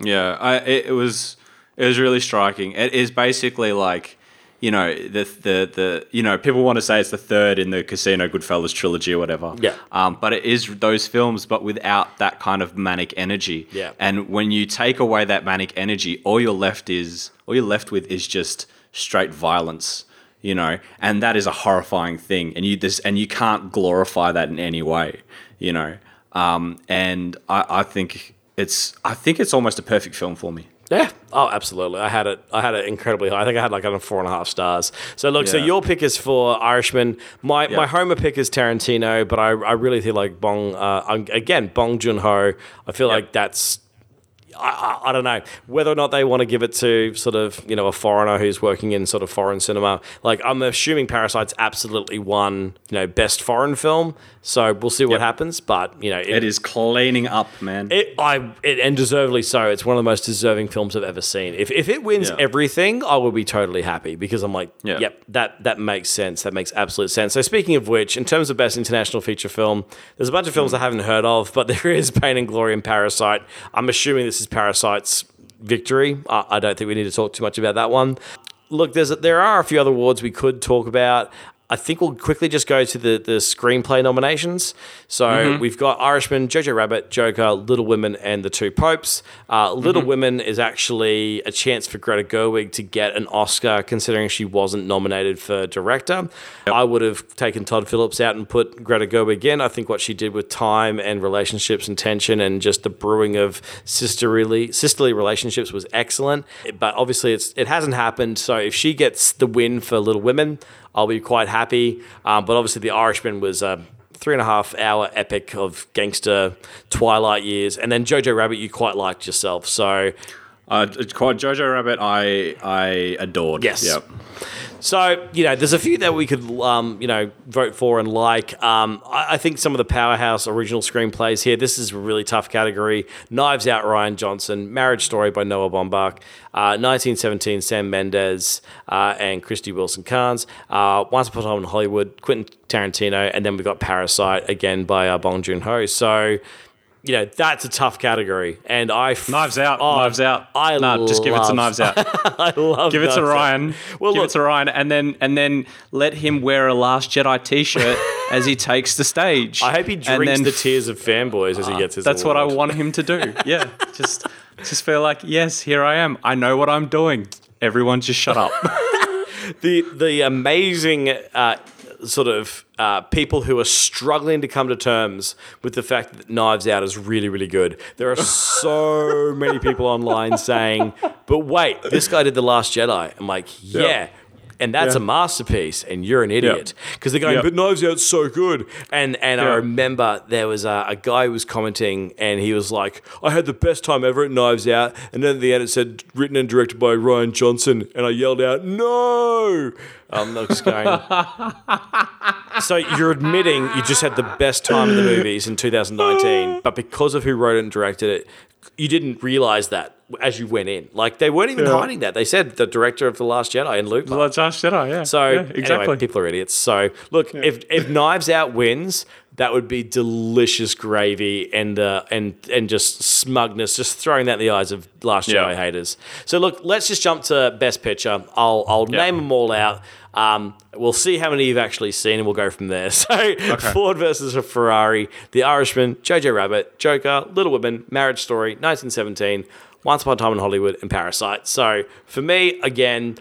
[SPEAKER 6] Yeah, I, it, it was it was really striking. It is basically like you know the the the you know people want to say it's the third in the Casino Goodfellas trilogy or whatever.
[SPEAKER 5] Yeah.
[SPEAKER 6] Um, but it is those films, but without that kind of manic energy.
[SPEAKER 5] Yeah.
[SPEAKER 6] And when you take away that manic energy, all you're left is all you're left with is just straight violence. You know, and that is a horrifying thing, and you this and you can't glorify that in any way. You know, um, and I, I think it's I think it's almost a perfect film for me.
[SPEAKER 5] Yeah. Oh, absolutely. I had it. I had it incredibly high. I think I had like a four and a half stars. So look, so your pick is for Irishman. My my homer pick is Tarantino, but I, I really feel like Bong uh, again Bong Joon Ho. I feel like that's. I, I, I don't know whether or not they want to give it to sort of you know a foreigner who's working in sort of foreign cinema. Like I'm assuming Parasite's absolutely won you know best foreign film. So we'll see what
[SPEAKER 6] Yep.
[SPEAKER 5] happens. But you know
[SPEAKER 6] It is cleaning up, man.
[SPEAKER 5] it, I, it, and deservedly so. It's one of the most deserving films I've ever seen. If, if it wins
[SPEAKER 6] Yeah.
[SPEAKER 5] everything, I will be totally happy because I'm like,
[SPEAKER 6] Yeah.
[SPEAKER 5] yep, that that makes sense. That makes absolute sense. So speaking of which, in terms of best international feature film, there's a bunch of films hmm. I haven't heard of, but there is Pain and Glory and Parasite. I'm assuming this is Parasite's victory. I, I don't think we need to talk too much about that one. Look, there's there are a few other awards we could talk about. I think we'll quickly just go to the, the screenplay nominations. So we've got Irishman, Jojo Rabbit, Joker, Little Women, and The Two Popes. Uh, Little Women is actually a chance for Greta Gerwig to get an Oscar, considering she wasn't nominated for director. I would have taken Todd Phillips out and put Greta Gerwig in. I think what she did with time and relationships and tension and just the brewing of sisterly sisterly relationships was excellent. But obviously, it's it hasn't happened. So if she gets the win for Little Women, I'll be quite happy. Um, but obviously, The Irishman was a three and a half hour epic of gangster Twilight years, and then Jojo Rabbit you quite liked yourself. So
[SPEAKER 6] Uh, it's quite Jojo Rabbit. I I adored.
[SPEAKER 5] Yes.
[SPEAKER 6] Yep.
[SPEAKER 5] So you know, there's a few that we could um, you know vote for and like. Um, I, I think some of the powerhouse original screenplays here. This is a really tough category. Knives Out, Rian Johnson. Marriage Story by Noah Baumbach. Uh, 1917, Sam Mendes uh, and Krysty Wilson-Cairns. Uh, Once Upon a Time in Hollywood, Quentin Tarantino, and then we got Parasite again by uh, Bong Joon Ho. So. You know that's a tough category, and I f-
[SPEAKER 6] Knives Out.
[SPEAKER 5] oh,
[SPEAKER 6] knives Out.
[SPEAKER 5] I
[SPEAKER 6] no, just give it to Knives Out.
[SPEAKER 5] I love
[SPEAKER 6] give it to
[SPEAKER 5] Out.
[SPEAKER 6] Rian.
[SPEAKER 5] Well,
[SPEAKER 6] give
[SPEAKER 5] look,
[SPEAKER 6] it to Rian, and then and then let him wear a Last Jedi T-shirt as he takes the stage.
[SPEAKER 5] I hope he drinks
[SPEAKER 6] then
[SPEAKER 5] the tears of fanboys as he gets his.
[SPEAKER 6] That's what I want him to do. Yeah, just just feel like yes, here I am. I know what I'm doing. Everyone, just shut up.
[SPEAKER 5] The the amazing uh, sort of uh, people who are struggling to come to terms with the fact that Knives Out is really really good. There are so many people online saying, "But wait, this guy did the Last Jedi." I'm like, yeah. And that's
[SPEAKER 6] Yeah.
[SPEAKER 5] a masterpiece, and you're an idiot. Because they're going,
[SPEAKER 6] Yep.
[SPEAKER 5] but Knives Out's so good. And and I remember there was a, a guy who was commenting, and he was like, I had the best time ever at Knives Out. And then at the end it said, written and directed by Rian Johnson. And I yelled out, no. I'm not just going. so you're admitting you just had the best time in the movies in 2019, but because of who wrote it and directed it, you didn't realize that as you went in. Like they weren't even hiding that. They said the director of the Last Jedi and Luke.
[SPEAKER 6] Like Josh Jedi, yeah.
[SPEAKER 5] So
[SPEAKER 6] yeah,
[SPEAKER 5] exactly,
[SPEAKER 6] exactly.
[SPEAKER 5] people are idiots. So look, if if Knives Out wins, that would be delicious gravy and uh, and and just smugness, just throwing that in the eyes of Last
[SPEAKER 6] Yeah.
[SPEAKER 5] Haters. So look, let's just jump to Best Picture. I'll I'll
[SPEAKER 6] Yeah.
[SPEAKER 5] name them all out. Um, we'll see how many you've actually seen, and we'll go from there. So Ford versus a Ferrari, The Irishman, Jojo Rabbit, Joker, Little Women, Marriage Story, 1917. Once Upon a Time in Hollywood and Parasite. So for me, again,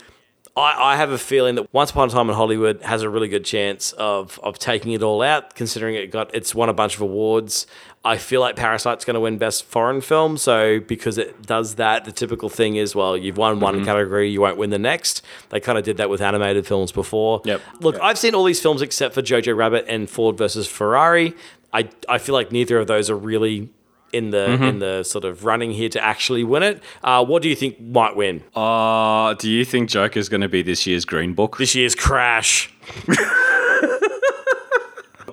[SPEAKER 5] I, I have a feeling that Once Upon a Time in Hollywood has a really good chance of of taking it all out, considering it got it's won a bunch of awards. I feel like Parasite's going to win Best Foreign Film, so because it does that, the typical thing is, well, you've won one mm-hmm. category, you won't win the next. They kind of did that with animated films before.
[SPEAKER 6] Yep.
[SPEAKER 5] Look, I've seen all these films except for Jojo Rabbit and Ford versus Ferrari. I I feel like neither of those are really in the in the sort of running here to actually win it. Uh, what do you think might win
[SPEAKER 6] Uh, do you think Joker's going to be this year's Green Book?
[SPEAKER 5] this year's Crash?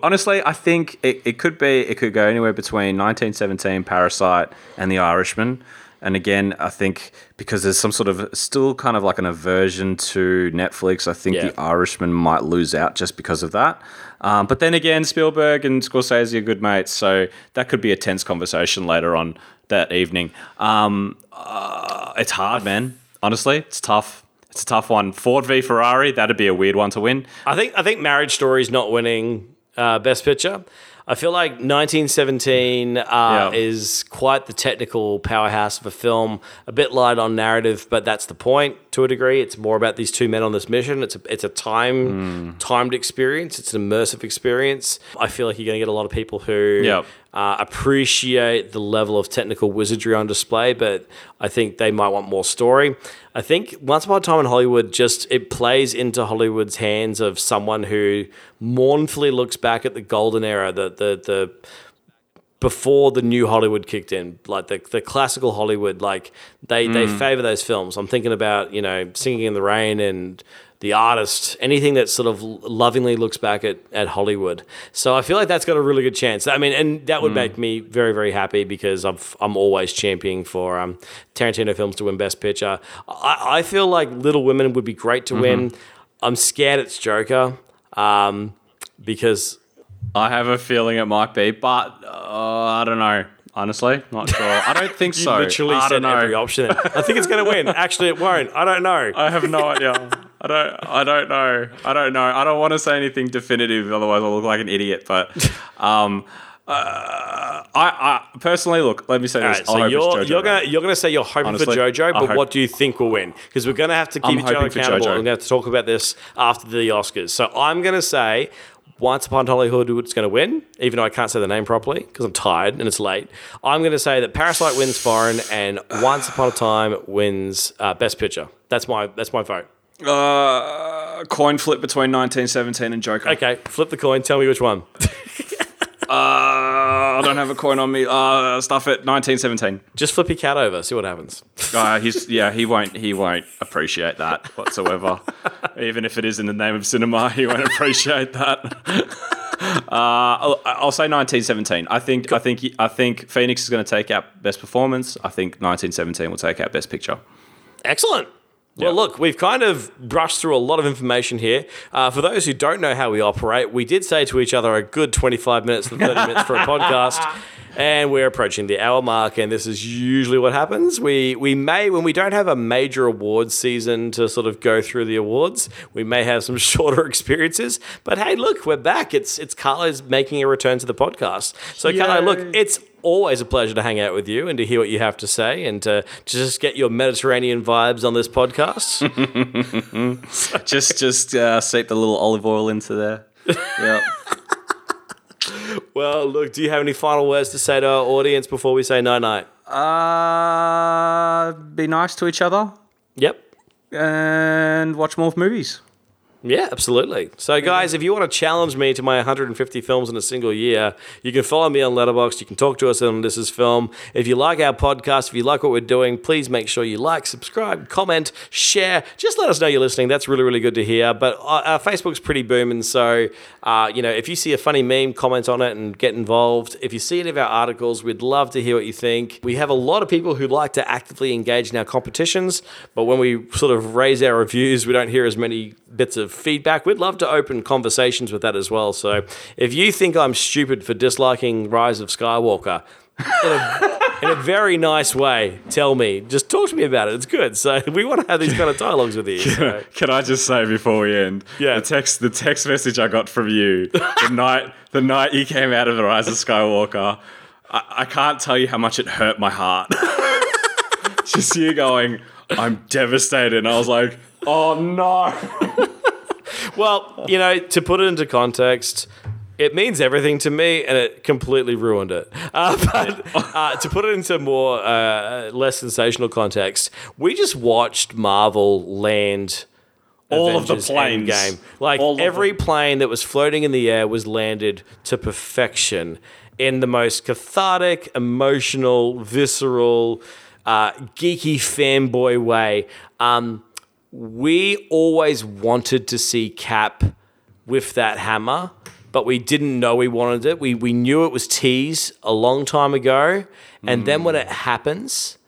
[SPEAKER 6] Honestly, I think it, it could be it could go anywhere between 1917, Parasite, and The Irishman. And again, I think because there's some sort of still kind of like an aversion to Netflix, I think
[SPEAKER 5] Yeah.
[SPEAKER 6] The Irishman might lose out just because of that. Um, but then again, Spielberg and Scorsese are good mates, so that could be a tense conversation later on that evening. Um, uh, it's hard, man. Honestly, it's tough. It's a tough one. Ford v Ferrari, that'd be a weird one to win.
[SPEAKER 5] I think I think Marriage Story's not winning uh, Best Picture. I feel like 1917 uh,
[SPEAKER 6] Yeah.
[SPEAKER 5] is quite the technical powerhouse of a film. A bit light on narrative, but that's the point to a degree. It's more about these two men on this mission. It's a it's a time timed experience. It's an immersive experience. I feel like you're going to get a lot of people who
[SPEAKER 6] Yep.
[SPEAKER 5] uh, appreciate the level of technical wizardry on display, but I think they might want more story. I think Once Upon a Time in Hollywood just it plays into Hollywood's hands of someone who mournfully looks back at the golden era, the the the before the new Hollywood kicked in, like the, the classical Hollywood, like they, they favor those films. I'm thinking about, you know, Singing in the Rain and The Artist, anything that sort of lovingly looks back at, at Hollywood. So I feel like that's got a really good chance. I mean, and that would make me very, very happy because I've, I'm always championing for um, Tarantino films to win Best Picture. I, I feel like Little Women would be great to win. I'm scared it's Joker um, because
[SPEAKER 6] I have a feeling it might be, but uh, I don't know. Honestly, not sure. I don't think so.
[SPEAKER 5] literally
[SPEAKER 6] I
[SPEAKER 5] said
[SPEAKER 6] don't know.
[SPEAKER 5] every option. I think it's going to win. Actually, it won't. I don't know.
[SPEAKER 6] I have no idea. I don't. I don't know. I don't know. I don't want to say anything definitive, otherwise I'll look like an idiot. But um, uh, I, I personally look. Let me say
[SPEAKER 5] All
[SPEAKER 6] this. I'll
[SPEAKER 5] so
[SPEAKER 6] hope
[SPEAKER 5] you're
[SPEAKER 6] it's Jojo
[SPEAKER 5] you're gonna you're gonna say you're hoping
[SPEAKER 6] Honestly,
[SPEAKER 5] for JoJo, but
[SPEAKER 6] hope-
[SPEAKER 5] what do you think will win? Because we're gonna have to keep
[SPEAKER 6] I'm
[SPEAKER 5] each other
[SPEAKER 6] hoping for
[SPEAKER 5] accountable.
[SPEAKER 6] JoJo.
[SPEAKER 5] We're gonna have to talk about this after the Oscars. So I'm gonna say. Once Upon a Hollywood is going to win, even though I can't say the name properly because I'm tired and it's late. I'm going to say that Parasite wins foreign and Once Upon a Time wins uh, Best Picture. That's my that's my vote.
[SPEAKER 6] uh, coin flip between 1917 and Joker.
[SPEAKER 5] Okay, flip the coin. Tell me which one.
[SPEAKER 6] Uh, I don't have a coin on me. Uh, stuff it. 1917.
[SPEAKER 5] Just flip your cat over. See what happens.
[SPEAKER 6] Uh, he's yeah. He won't. He won't appreciate that whatsoever. Even if it is in the name of cinema, he won't appreciate that. Uh, I'll, I'll say 1917. I think. I think. I think Phoenix is going to take out best performance. I think 1917 will take out best picture.
[SPEAKER 5] Excellent. Well, look, we've kind of brushed through a lot of information here. Uh, for those who don't know how we operate, we did say to each other a good 25 minutes to 30 minutes for a podcast. And we're approaching the hour mark, and this is usually what happens. We we may, when we don't have a major awards season to sort of go through the awards, we may have some shorter experiences. But hey, look, we're back. It's it's Carlo's making a return to the podcast. So Carlo, look, it's always a pleasure to hang out with you and to hear what you have to say and to, to just get your Mediterranean vibes on this podcast.
[SPEAKER 6] just just uh, seep the little olive oil into there. Yeah.
[SPEAKER 5] well, look, do you have any final words to say to our audience before we say night night?
[SPEAKER 6] Uh, be nice to each other
[SPEAKER 5] Yep.
[SPEAKER 6] and watch more movies.
[SPEAKER 5] Yeah, absolutely. So, guys, if you want to challenge me to my 150 films in a single year, you can follow me on Letterboxd. You can talk to us on This Is Film. If you like our podcast, if you like what we're doing, please make sure you like, subscribe, comment, share. Just let us know you're listening. That's really, really good to hear. But uh, our Facebook's pretty booming. So, uh, you know, if you see a funny meme, comment on it and get involved. If you see any of our articles, we'd love to hear what you think. We have a lot of people who like to actively engage in our competitions, but when we sort of raise our reviews, we don't hear as many bits of feedback. We'd love to open conversations with that as well. So if you think I'm stupid for disliking Rise of Skywalker, in a, in a very nice way, tell me. Just talk to me about it. It's good. So we want to have these kind of dialogues with you. So.
[SPEAKER 6] Can I just say before we end?
[SPEAKER 5] Yeah.
[SPEAKER 6] The text the text message I got from you the night the night you came out of the Rise of Skywalker, I, I can't tell you how much it hurt my heart. just you going, I'm devastated. And I was like, oh no.
[SPEAKER 5] Well, you know, to put it into context, it means everything to me, and it completely ruined it. Uh, but uh, to put it into more uh, less sensational context, we just watched Marvel land.
[SPEAKER 6] All of the planes.
[SPEAKER 5] Endgame. Like
[SPEAKER 6] All
[SPEAKER 5] every plane that was floating in the air was landed to perfection in the most cathartic, emotional, visceral, uh, geeky fanboy way. Um, we always wanted to see Cap with that hammer, but we didn't know we wanted it. We we knew it was teased a long time ago, and then when it happens,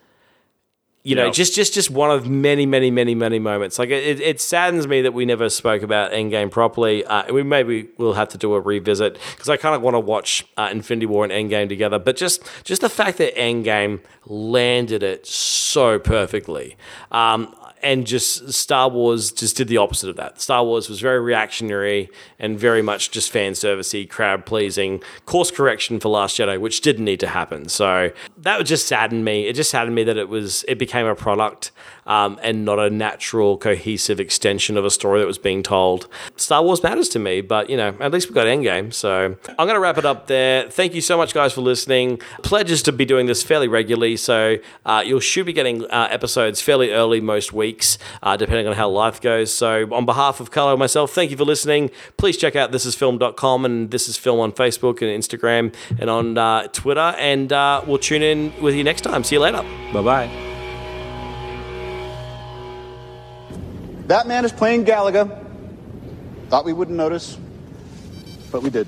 [SPEAKER 5] you know,
[SPEAKER 6] Yep.
[SPEAKER 5] just just just one of many, many, many, many moments. Like it, it saddens me that we never spoke about Endgame properly. Uh, we maybe we'll have to do a revisit because I kind of want to watch uh, Infinity War and Endgame together. But just just the fact that Endgame landed it so perfectly. Um, and just Star Wars just did the opposite of that. Star Wars was very reactionary and very much just fan servicey, crowd pleasing, course correction for Last Jedi, which didn't need to happen. So that would just sadden me. It just saddened me that it was it became a product um, and not a natural, cohesive extension of a story that was being told. Star Wars matters to me, but you know, at least we got Endgame. So I'm going to wrap it up there. Thank you so much, guys, for listening. Pledges to be doing this fairly regularly, so uh, you should be getting uh, episodes fairly early most weeks, uh, depending on how life goes. So on behalf of Carlo and myself, thank you for listening. Please check out thisisfilm.com and This Is Film on Facebook and Instagram and on uh, Twitter. And uh, we'll tune in with you next time. See you later.
[SPEAKER 6] Bye bye.
[SPEAKER 2] That man is playing Galaga. Thought we wouldn't notice, but we did.